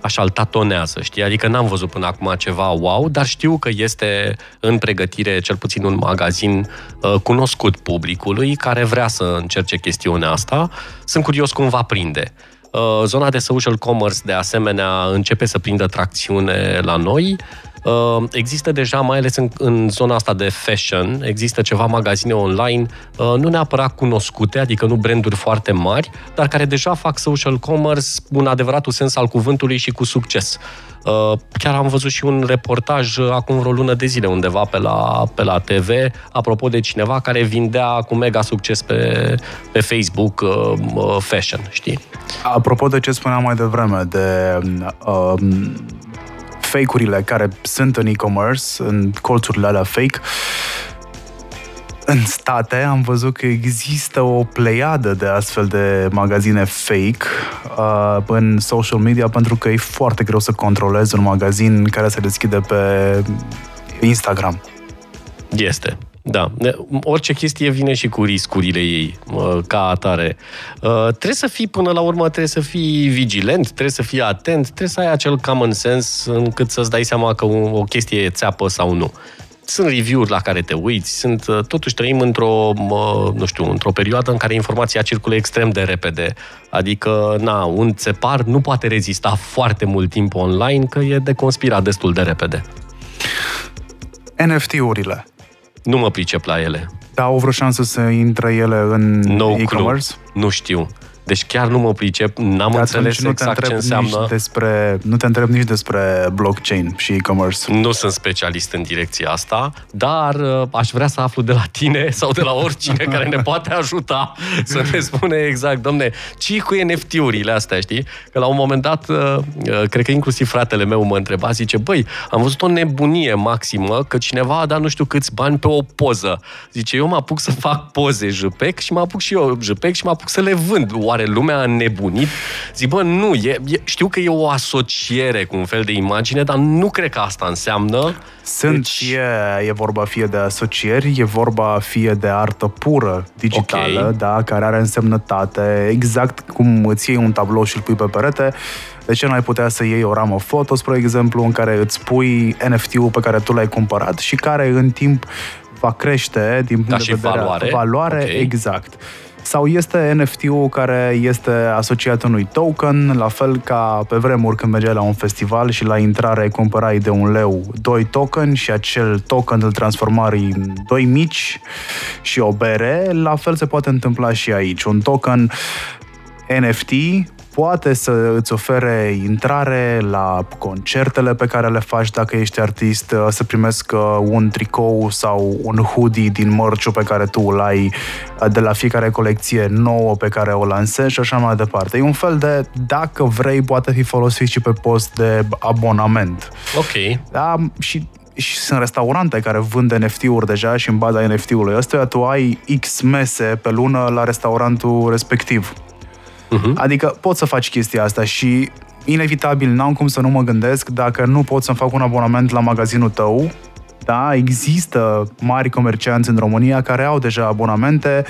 așa îl tatonează, știi? Adică n-am văzut până acum ceva wow, dar știu că este în pregătire cel puțin un magazin uh, cunoscut publicului care vrea să încerce chestiunea asta. Sunt curios cum va prinde. Uh, zona de social commerce, de asemenea, începe să prindă tracțiune la noi. Uh, există deja, mai ales în, în zona asta de fashion, există ceva magazine online, uh, nu neapărat cunoscute, adică nu branduri foarte mari, dar care deja fac social commerce în adevăratul sens al cuvântului și cu succes. Uh, chiar am văzut și un reportaj acum vreo lună de zile undeva pe la, pe la TV, apropo de cineva care vindea cu mega succes pe, pe Facebook fashion, știi? Apropo de ce spuneam mai devreme, de uh, fake-urile care sunt în e-commerce, în colțurile alea fake, în state am văzut că există o pleiadă de astfel de magazine fake uh, în social media pentru că e foarte greu să controlezi un magazin care se deschide pe Instagram. Este. Da, orice chestie vine și cu riscurile ei, ca atare. Trebuie să fii, până la urmă, trebuie să fii vigilent, trebuie să fii atent, trebuie să ai acel common sense încât să-ți dai seama că o chestie e țeapă sau nu. Sunt review-uri la care te uiți, sunt, totuși trăim într-o, nu știu, într-o perioadă în care informația circulă extrem de repede. Adică, na, un țepar nu poate rezista foarte mult timp online, că e de conspirat destul de repede. NFT-urile nu mă pricep la ele. Da, au vreo șansă să intre ele în no e-commerce? Nu știu. Deci chiar nu mă pricep, n-am de înțeles nu exact ce înseamnă. Despre, nu te întreb nici despre blockchain și e-commerce. Nu sunt specialist în direcția asta, dar uh, aș vrea să aflu de la tine sau de la oricine care ne poate ajuta să ne spune exact, domne, ce cu NFT-urile astea, știi? Că la un moment dat, uh, uh, cred că inclusiv fratele meu mă întreba, zice, băi, am văzut o nebunie maximă că cineva a dat nu știu câți bani pe o poză. Zice, eu mă apuc să fac poze JPEG și mă apuc și eu JPEG și mă apuc să le vând. Oare oare lumea a nebunit? Zic, bă, nu, e, e, știu că e o asociere cu un fel de imagine, dar nu cred că asta înseamnă. Sunt deci... fie, e vorba fie de asocieri, e vorba fie de artă pură, digitală, okay. da, care are însemnătate, exact cum îți iei un tablou și îl pui pe perete, de ce nu ai putea să iei o ramă foto, spre exemplu, în care îți pui NFT-ul pe care tu l-ai cumpărat și care în timp va crește din punct de vedere valoare, valoare okay. exact sau este NFT-ul care este asociat unui token, la fel ca pe vremuri când mergeai la un festival și la intrare cumpărai de un leu doi token și acel token îl transformai în doi mici și o bere, la fel se poate întâmpla și aici. Un token NFT poate să îți ofere intrare la concertele pe care le faci dacă ești artist, uh, să primesc uh, un tricou sau un hoodie din mărciu pe care tu îl ai uh, de la fiecare colecție nouă pe care o lansezi și așa mai departe. E un fel de, dacă vrei, poate fi folosit și pe post de abonament. Ok. Da, și și sunt restaurante care vând NFT-uri deja și în baza NFT-ului ăsta tu ai X mese pe lună la restaurantul respectiv. Uh-huh. Adică poți să faci chestia asta și inevitabil n-am cum să nu mă gândesc dacă nu pot să-mi fac un abonament la magazinul tău, da, există mari comercianți în România care au deja abonamente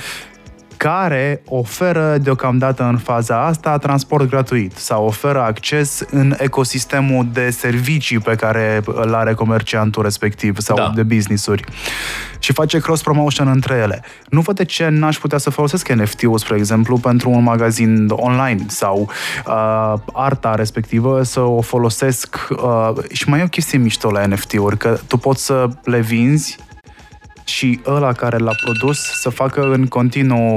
care oferă deocamdată în faza asta transport gratuit sau oferă acces în ecosistemul de servicii pe care îl are comerciantul respectiv sau da. de business-uri și face cross-promotion între ele. Nu văd de ce n-aș putea să folosesc NFT-ul, spre exemplu, pentru un magazin online sau uh, arta respectivă să o folosesc uh, și mai e o chestie mișto la NFT-uri, că tu poți să le vinzi și ăla care l-a produs să facă în continuu,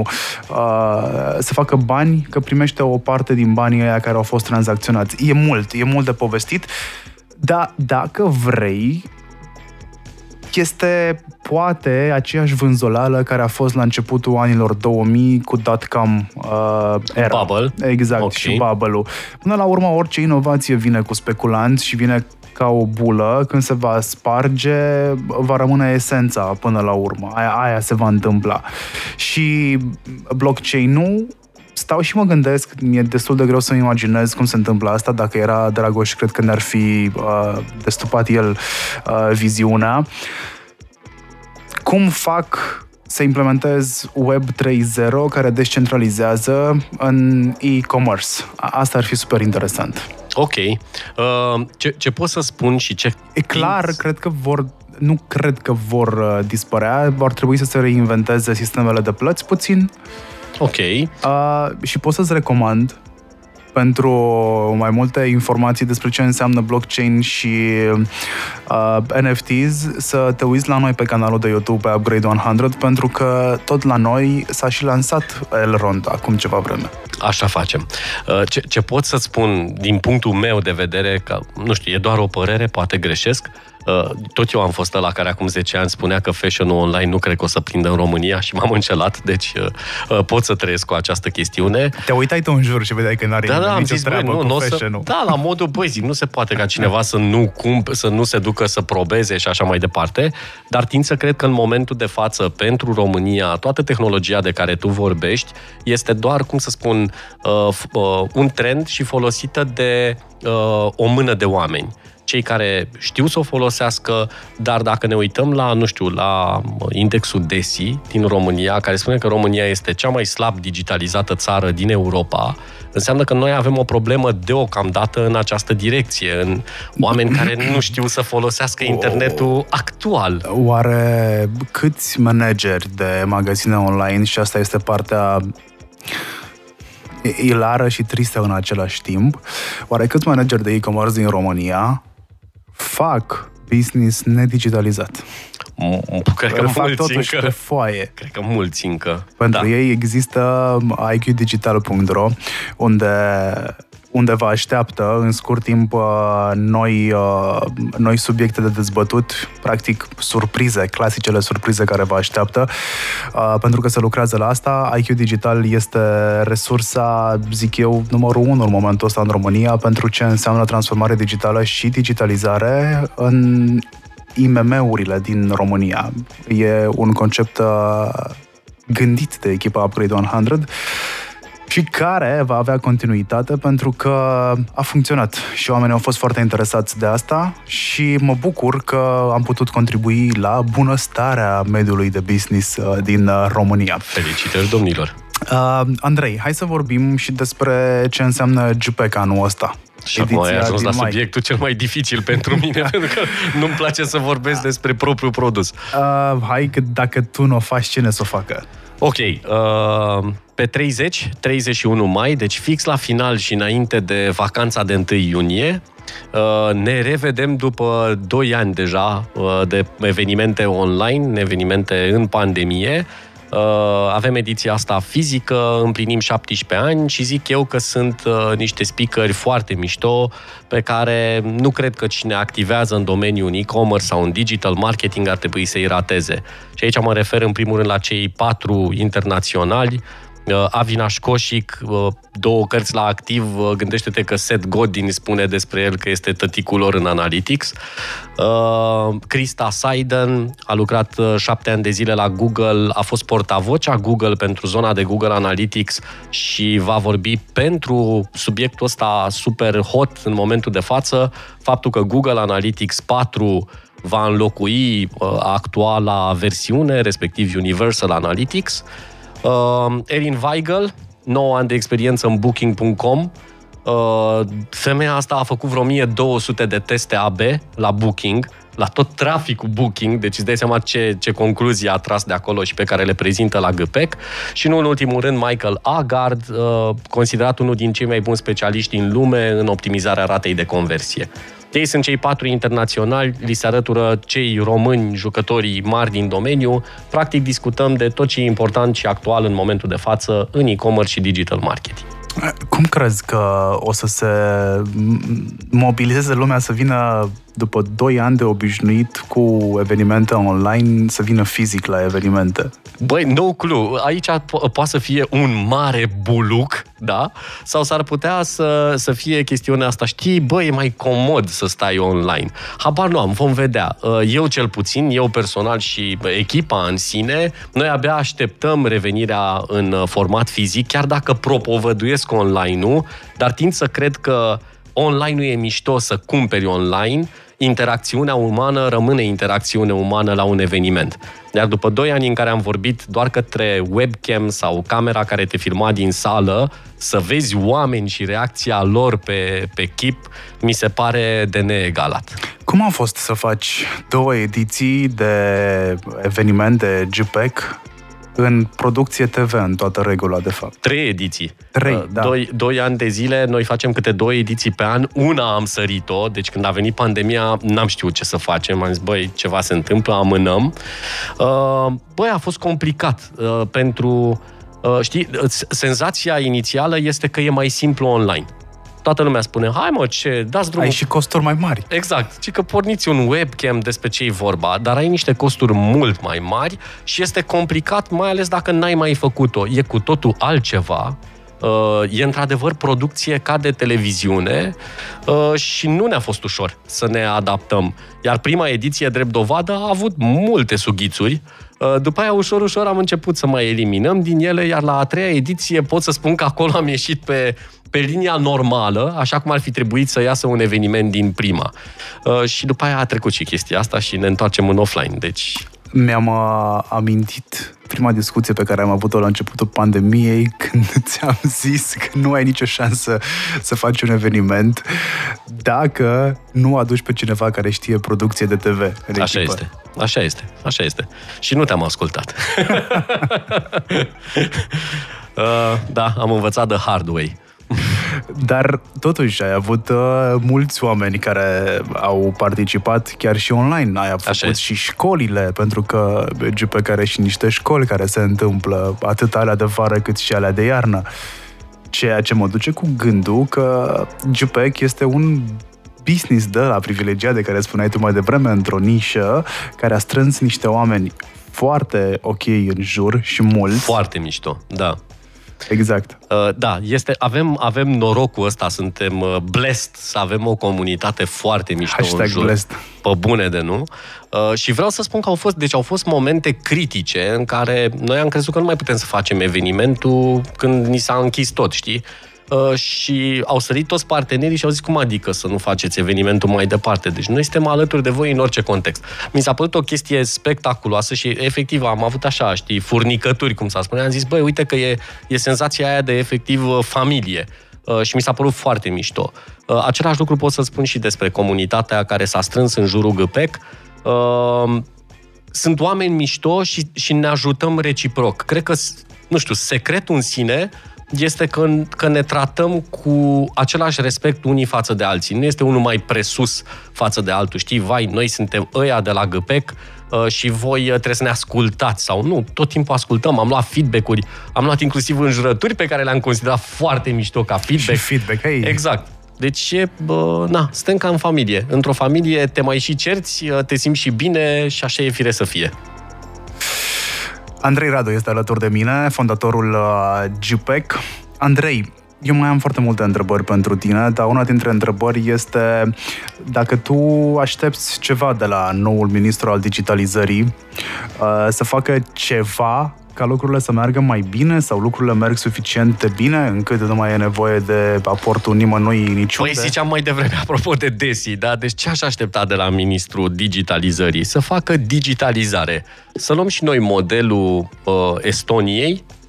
uh, să facă bani, că primește o parte din banii aia care au fost tranzacționați. E mult, e mult de povestit, dar dacă vrei, este poate aceeași vânzolală care a fost la începutul anilor 2000 cu dot-com uh, era. Bubble. Exact, okay. și bubble-ul. Până la urmă, orice inovație vine cu speculanți și vine ca o bulă, când se va sparge, va rămâne esența până la urmă. Aia, aia se va întâmpla. Și blockchain-ul stau și mă gândesc, mi-e destul de greu să-mi imaginez cum se întâmplă asta, dacă era Dragoș, cred că ne-ar fi uh, destupat el uh, viziunea. Cum fac să implementez Web 3.0 care descentralizează în e-commerce. A- Asta ar fi super interesant. Ok. Uh, ce, ce pot să spun și ce... E clar, cred că vor nu cred că vor uh, dispărea, vor trebui să se reinventeze sistemele de plăți puțin Ok. uh, și pot să-ți recomand pentru mai multe informații despre ce înseamnă blockchain și uh, NFTs să te uiți la noi pe canalul de YouTube pe Upgrade 100 pentru că tot la noi s-a și lansat Elrond acum ceva vreme. Așa facem. Uh, Ce, ce pot să spun din punctul meu de vedere, că, nu știu, e doar o părere, poate greșesc, Uh, tot eu am fost la care acum 10 ani spunea că fashion-ul online nu cred că o să prindă în România și m-am încelat, deci uh, uh, pot să trăiesc cu această chestiune. Te uitai tu în jur și vedeai că n-are Da, da, am nicio zis, băi, treabă nu, cu nu o să, fashion-ul. da, la modul, băi, zic, nu se poate ca cineva să nu cump, să nu se ducă să probeze și așa mai departe, dar tind să cred că în momentul de față, pentru România, toată tehnologia de care tu vorbești este doar, cum să spun, uh, f- uh, un trend și folosită de uh, o mână de oameni cei care știu să o folosească, dar dacă ne uităm la, nu știu, la indexul DESI din România, care spune că România este cea mai slab digitalizată țară din Europa, înseamnă că noi avem o problemă deocamdată în această direcție, în oameni care nu știu să folosească internetul actual. Oare câți manageri de magazine online, și asta este partea ilară și tristă în același timp, oare câți manageri de e-commerce din România fac business nedigitalizat? M- Cred că Îl fac mulți totuși încă. pe foaie. Cred că mulți încă. Pentru da. ei există iqdigital.ro unde unde vă așteaptă în scurt timp uh, noi, uh, noi subiecte de dezbătut, practic surprize, clasicele surprize care vă așteaptă, uh, pentru că se lucrează la asta. IQ Digital este resursa, zic eu, numărul unu în momentul ăsta în România pentru ce înseamnă transformare digitală și digitalizare în IMM-urile din România. E un concept uh, gândit de echipa Upgrade 100 și care va avea continuitate pentru că a funcționat și oamenii au fost foarte interesați de asta și mă bucur că am putut contribui la bunăstarea mediului de business uh, din uh, România. Felicitări, domnilor! Uh, Andrei, hai să vorbim și despre ce înseamnă GPEC anul ăsta. Și acum ai Ediția ajuns la din mai. subiectul cel mai dificil pentru mine, pentru că nu-mi place să vorbesc despre propriul produs. Uh, hai că dacă tu nu o faci, cine să o facă? Ok, uh, pe 30, 31 mai, deci fix la final și înainte de vacanța de 1 iunie, uh, ne revedem după 2 ani deja uh, de evenimente online, evenimente în pandemie. Uh, avem ediția asta fizică, împlinim 17 ani și zic eu că sunt uh, niște speakeri foarte mișto pe care nu cred că cine activează în domeniul e-commerce sau în digital marketing ar trebui să-i rateze. Și aici mă refer în primul rând la cei patru internaționali, Uh, Avinash Koșic, uh, două cărți la activ, uh, gândește-te că Seth Godin spune despre el că este tăticul lor în Analytics. Uh, Krista Seiden a lucrat uh, șapte ani de zile la Google, a fost portavocea Google pentru zona de Google Analytics și va vorbi pentru subiectul ăsta super hot în momentul de față, faptul că Google Analytics 4 va înlocui uh, actuala versiune, respectiv Universal Analytics. Uh, Erin Weigel, 9 ani de experiență în Booking.com. Uh, femeia asta a făcut vreo 1200 de teste AB la Booking, la tot traficul Booking, deci îți dai seama ce, ce concluzie a tras de acolo și pe care le prezintă la GPEC. Și nu în ultimul rând Michael Agard, uh, considerat unul din cei mai buni specialiști în lume în optimizarea ratei de conversie. Ei sunt cei patru internaționali, li se alătură cei români, jucătorii mari din domeniu. Practic discutăm de tot ce e important și actual în momentul de față în e-commerce și digital marketing. Cum crezi că o să se mobilizeze lumea să vină după 2 ani de obișnuit cu evenimente online, să vină fizic la evenimente? Băi, no clue. Aici po- poate să fie un mare buluc, da? Sau s-ar putea să, să fie chestiunea asta, știi, băi, e mai comod să stai online. Habar nu am, vom vedea. Eu cel puțin, eu personal și echipa în sine, noi abia așteptăm revenirea în format fizic, chiar dacă propovăduiesc online-ul, dar tind să cred că online nu e mișto să cumperi online, interacțiunea umană rămâne interacțiune umană la un eveniment. Iar după 2 ani în care am vorbit doar către webcam sau camera care te filma din sală, să vezi oameni și reacția lor pe, pe chip, mi se pare de neegalat. Cum a fost să faci două ediții de eveniment de GPEC în producție TV, în toată regula, de fapt. Trei ediții. Trei, Uh, da. Doi, doi ani de zile, noi facem câte două ediții pe an. Una am sărit-o, deci când a venit pandemia, n-am știut ce să facem. Am zis, băi, ceva se întâmplă, amânăm. Uh, Băi, a fost complicat uh, pentru... uh, Știi, senzația inițială este că e mai simplu online. Toată lumea spune, hai mă, ce, dați drumul Ai și costuri mai mari. Exact. Ci că porniți un webcam despre ce e vorba, dar ai niște costuri mult mai mari și este complicat, mai ales dacă n-ai mai făcut-o. E cu totul altceva. Uh, E într-adevăr producție ca de televiziune uh, și nu ne-a fost ușor să ne adaptăm. Iar prima ediție, drept dovadă, a avut multe sughițuri. Uh, După aia, ușor, ușor am început să mai eliminăm din ele, iar la a treia ediție pot să spun că acolo am ieșit pe, pe linia normală, așa cum ar fi trebuit să iasă un eveniment din prima. Uh, Și după aia a trecut și chestia asta și ne întoarcem în offline. Deci, Mi-am uh, amintit prima discuție pe care am avut-o la începutul pandemiei, când ți-am zis că nu ai nicio șansă să faci un eveniment dacă nu aduci pe cineva care știe producție de TV. în Așa echipă. este. Așa este. Așa este. Și nu te-am ascultat. uh, da, am învățat de hard way. Dar totuși ai avut uh, mulți oameni care au participat chiar și online. Ai Așa făcut este. și școlile, pentru că pe care și niște școli care se întâmplă, atât alea de vară cât și alea de iarnă. Ceea ce mă duce cu gândul că GPEC este un business de la privilegiat de care spuneai tu mai devreme, într-o nișă, care a strâns niște oameni foarte ok în jur și mulți. Foarte mișto, da. Exact. Uh, da, este, avem, avem norocul ăsta, suntem uh, blessed să avem o comunitate foarte mișto Hashtag în jur. blessed. Pe bune de nu. Uh, și vreau să spun că au fost, deci au fost momente critice în care noi am crezut că nu mai putem să facem evenimentul când ni s-a închis tot, știi? Uh, și au sărit toți partenerii și au zis cum adică să nu faceți evenimentul mai departe. Deci noi suntem alături de voi în orice context. Mi s-a părut o chestie spectaculoasă și efectiv am avut așa, știi, furnicături, cum s-a spune. Am zis, băi, uite că e, e senzația aia de efectiv uh, familie. Uh, și mi s-a părut foarte mișto. Uh, același lucru pot să spun și despre comunitatea care s-a strâns în jurul GPEC. Uh, sunt oameni mișto și, și ne ajutăm reciproc. Cred că, nu știu, secretul în sine este că, că ne tratăm cu același respect unii față de alții. Nu este unul mai presus față de altul. Știi, vai, noi suntem ăia de la GPEC uh, și voi uh, trebuie să ne ascultați sau nu. Tot timpul ascultăm, am luat feedback-uri, am luat inclusiv înjurături pe care le-am considerat foarte mișto ca feedback. Și feedback, hei. Exact. Deci, e, bă, na, suntem ca în familie. Într-o familie te mai și cerți, te simți și bine și așa e fire să fie. Andrei Radu este alături de mine, fondatorul uh, GPEC. Andrei, eu mai am foarte multe întrebări pentru tine, dar una dintre întrebări este dacă tu aștepți ceva de la noul ministru al digitalizării uh, să facă ceva ca lucrurile să meargă mai bine sau lucrurile merg suficient de bine încât nu mai e nevoie de aportul nimănui niciunde? Păi ziceam mai devreme, apropo de DESI, da? Deci ce aș aștepta de la ministrul digitalizării? Să facă digitalizare. Să luăm și noi modelul uh, Estoniei, uh,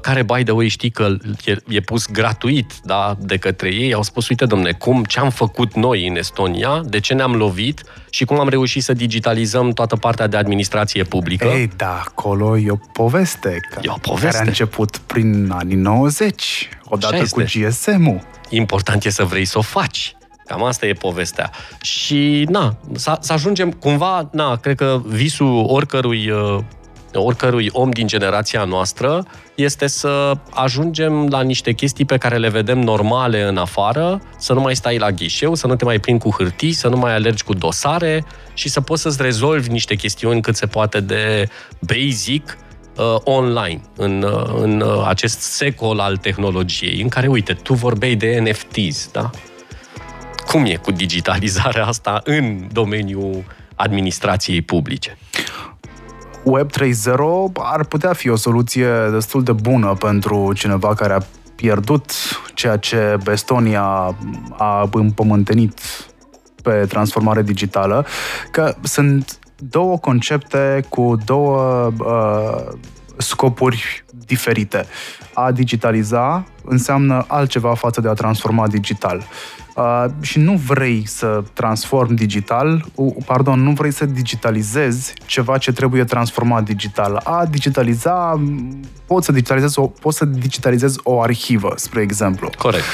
care, by the way, știi că e, e pus gratuit da, de către ei. Au spus, uite, domne, cum, ce am făcut noi în Estonia, de ce ne-am lovit și cum am reușit să digitalizăm toată partea de administrație publică. Ei, da, acolo e o poveste. ca- E o poveste. Care a început prin anii 90, odată Așa cu este. GSM-ul. important e să vrei să o faci. Cam asta e povestea. Și, na, să, să ajungem cumva, na, cred că visul oricărui, uh, oricărui om din generația noastră este să ajungem la niște chestii pe care le vedem normale în afară, să nu mai stai la ghișeu, să nu te mai plimbi cu hârtii, să nu mai alergi cu dosare și să poți să-ți rezolvi niște chestiuni cât se poate de basic uh, online, în, uh, în uh, acest secol al tehnologiei, în care, uite, tu vorbeai de NFTs, da? Cum e cu digitalizarea asta în domeniul administrației publice? Web 3.0 ar putea fi o soluție destul de bună pentru cineva care a pierdut ceea ce Bestonia a împământenit pe transformare digitală, că sunt două concepte cu două uh, scopuri diferite. A digitaliza înseamnă altceva față de a transforma digital. Uh, și nu vrei să transformi digital, uh, pardon, nu vrei să digitalizezi ceva ce trebuie transformat digital. A digitaliza, poți să digitalizezi o, poți să digitalizezi o arhivă, spre exemplu. Corect.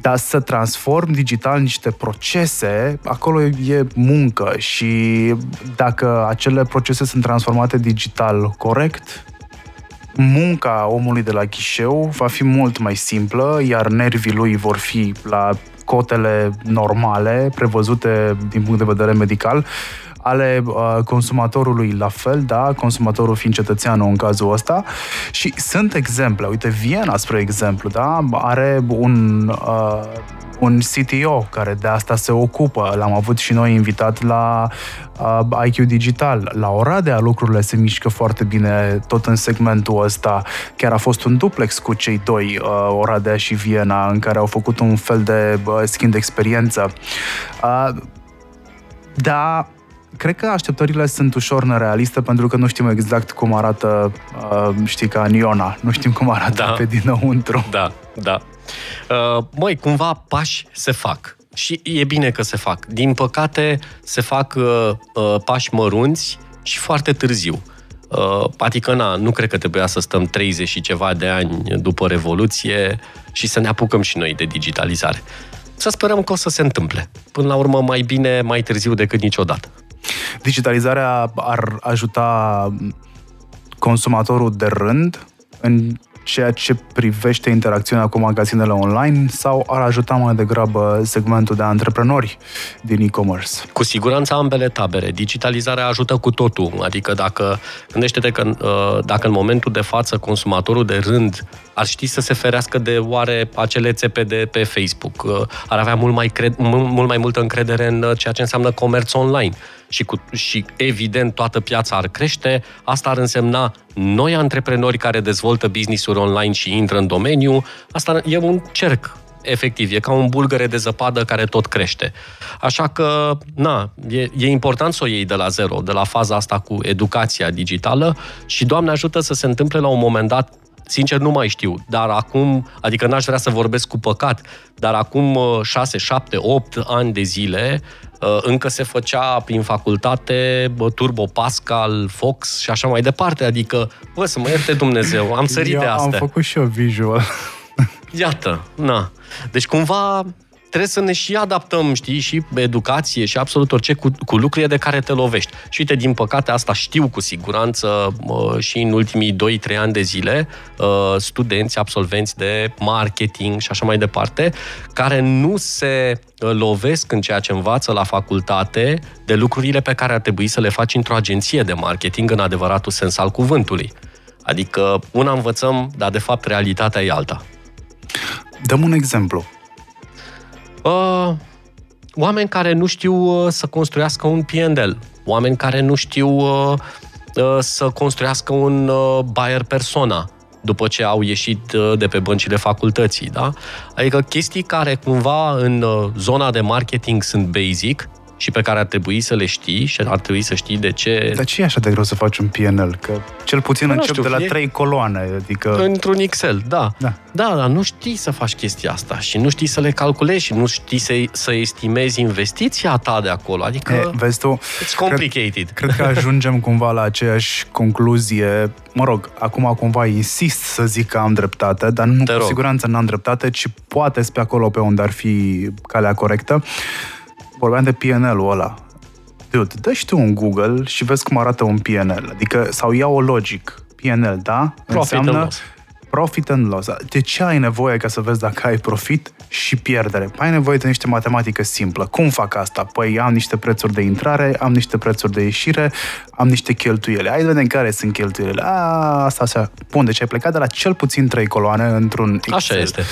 Dar să transform digital niște procese, acolo e muncă și dacă acele procese sunt transformate digital corect, munca omului de la ghișeu va fi mult mai simplă, iar nervii lui vor fi la cotele normale, prevăzute din punct de vedere medical, ale uh, consumatorului la fel, da, consumatorul fiind cetățeanul în cazul ăsta. Și sunt exemple. Uite, Viena, spre exemplu, da, are un uh, un CTO care de asta se ocupă. L-am avut și noi invitat la uh, IQ Digital. La Oradea lucrurile se mișcă foarte bine tot în segmentul ăsta. Chiar a fost un duplex cu cei doi, uh, Oradea și Viena, în care au făcut un fel de uh, schimb de experiență. Uh, da, cred că așteptările sunt ușor nerealiste pentru că nu știm exact cum arată, uh, știi, ca în Iona. Nu știm cum arată Da. pe dinăuntru. Da, da. Uh, măi, cumva pași se fac. Și e bine că se fac. Din păcate, se fac uh, uh, pași mărunți și foarte târziu. Uh, adică, na, nu cred că trebuia să stăm 30 și ceva de ani după Revoluție și să ne apucăm și noi de digitalizare. Să sperăm că o să se întâmple. Până la urmă, mai bine mai târziu decât niciodată. Digitalizarea ar ajuta consumatorul de rând în ceea ce privește interacțiunea cu magazinele online sau ar ajuta mai degrabă segmentul de antreprenori din e-commerce? Cu siguranță ambele tabere. Digitalizarea ajută cu totul. Adică dacă gândește-te că uh, dacă în momentul de față consumatorul de rând ar ști să se ferească de oare acele țepe de pe Facebook, uh, ar avea mult mai, cred, mult, mult mai multă încredere în uh, ceea ce înseamnă comerț online. Și, cu, și evident toată piața ar crește, asta ar însemna noi antreprenori care dezvoltă business-uri online și intră în domeniu, asta e un cerc efectiv, e ca un bulgăre de zăpadă care tot crește. Așa că, na, e, e important să o iei de la zero, de la faza asta cu educația digitală. Și, Doamne ajută să se întâmple la un moment dat Sincer, nu mai știu, dar acum, adică n-aș vrea să vorbesc cu păcat, dar acum 6, 7, 8 ani de zile uh, încă se făcea prin facultate bă, Turbo Pascal, Fox și așa mai departe. Adică, bă, să mă ierte Dumnezeu, am sărit Eu de astea. am făcut și eu visual. Iată, na. Deci cumva trebuie să ne și adaptăm, știi, și educație și absolut orice cu, cu lucrurile de care te lovești. Și uite, din păcate, asta știu cu siguranță uh, și în ultimii 2-3 ani de zile, uh, studenți, absolvenți de marketing și așa mai departe, care nu se uh, lovesc în ceea ce învață la facultate de lucrurile pe care ar trebui să le faci într-o agenție de marketing în adevăratul sens al cuvântului. Adică una învățăm, dar de fapt realitatea e alta. Dăm un exemplu. Uh, oameni care nu știu uh, să construiască un P&L, oameni care nu știu uh, uh, să construiască un uh, buyer persona după ce au ieșit uh, de pe băncile facultății, da? Adică chestii care cumva în uh, zona de marketing sunt basic și pe care ar trebui să le știi și ar trebui să știi de ce Dar ce e așa de greu să faci un PNL? Că cel puțin Nu încep știu, de la e- trei coloane, adică... Într-un Excel, da. Da. Da, dar nu știi să faci chestia asta și nu știi să le calculezi și nu știi să, să estimezi investiția ta de acolo. Adică, E, vezi tu, it's complicated. Cred că ajungem cumva la aceeași concluzie. Mă rog, acum cumva insist să zic că am dreptate, dar nu Te cu rog. siguranță n-am dreptate, ci poate pe acolo pe unde ar fi calea corectă. Vorbeam de PNL-ul ăla. Dude, dă și tu un Google și vezi cum arată un PNL. Adică, sau ia o logic. PNL, da? Profit and loss. Profit and loss. De ce ai nevoie ca să vezi dacă ai profit și pierdere? Păi ai nevoie de niște matematică simplă. Cum fac asta? Păi am niște prețuri de intrare, am niște prețuri de ieșire, am niște cheltuiele. Hai să vedem care sunt cheltuielile. A, asta, așa. Bun, deci ai plecat de la cel puțin trei coloane într-un Excel. Așa este.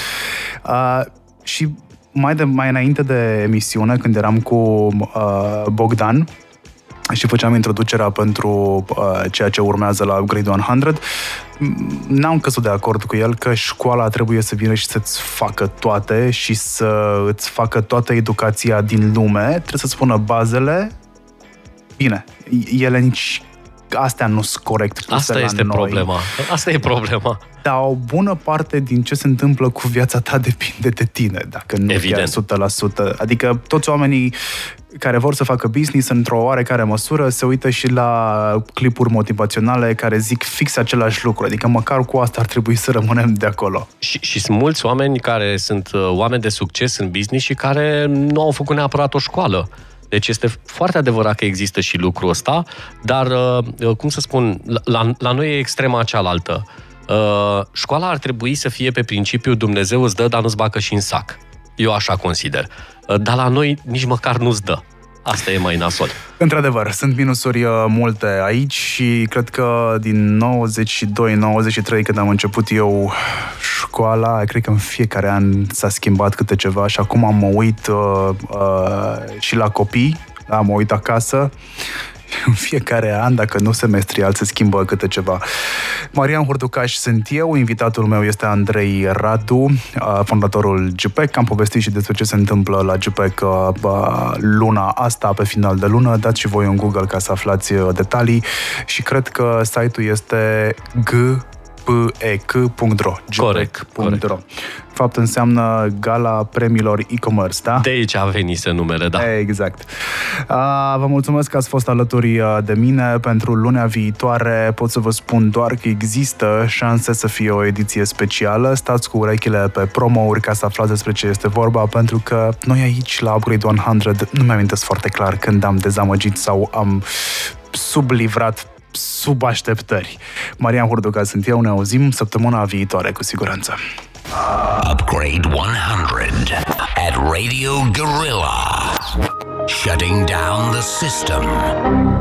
Uh, și mai, de, mai înainte de emisiune, când eram cu uh, Bogdan, și făceam introducerea pentru uh, ceea ce urmează la Upgrade 100, n-am căzut de acord cu el că școala trebuie să vină și să-ți facă toate și să îți facă toată educația din lume. Trebuie să-ți spună bazele. Bine, ele nici astea nu sunt corect puse Asta la este noi. problema. Asta e problema. Dar o bună parte din ce se întâmplă cu viața ta depinde de tine, dacă nu Evident. chiar 100%. Adică toți oamenii care vor să facă business într-o oarecare măsură se uită și la clipuri motivaționale care zic fix același lucru. Adică măcar cu asta ar trebui să rămânem de acolo. Și, și sunt mulți oameni care sunt uh, oameni de succes în business și care nu au făcut neapărat o școală. Deci este foarte adevărat că există și lucrul ăsta, dar, uh, cum să spun, la, la noi e extrema cealaltă. Uh, Școala ar trebui să fie pe principiu Dumnezeu îți dă, dar nu-ți bacă și în sac. Eu așa consider. Uh, Dar la noi nici măcar nu-ți dă. Asta e mai nasol. Într-adevăr, sunt minusuri uh, multe aici și cred că din 92-93, când am început eu școala, cred că în fiecare an s-a schimbat câte ceva și acum am mă uit uh, uh, și la copii, am mă uit acasă în fiecare an, dacă nu semestrial, se schimbă câte ceva. Marian Hurducaș sunt eu, invitatul meu este Andrei Radu, uh, fondatorul GPEC. Am povestit și despre ce se întâmplă la GPEC uh, uh, luna asta, pe final de lună. Dați și voi un Google ca să aflați uh, detalii și cred că site-ul este g pec.ro Corect, gpec.ro Fapt înseamnă gala premiilor e-commerce, da? De aici a venit numele, da. Exact. A, vă mulțumesc că ați fost alături uh, de mine. Pentru lunea viitoare pot să vă spun doar că există șanse să fie o ediție specială. Stați cu urechile pe promo-uri ca să aflați despre ce este vorba, pentru că noi aici la Upgrade 100 nu mi-am foarte clar când am dezamăgit sau am sublivrat sub așteptări. Marian Hurduca sunt eu, ne auzim săptămâna viitoare cu siguranță. Upgrade 100 at Radio Gorilla. Shutting down the system.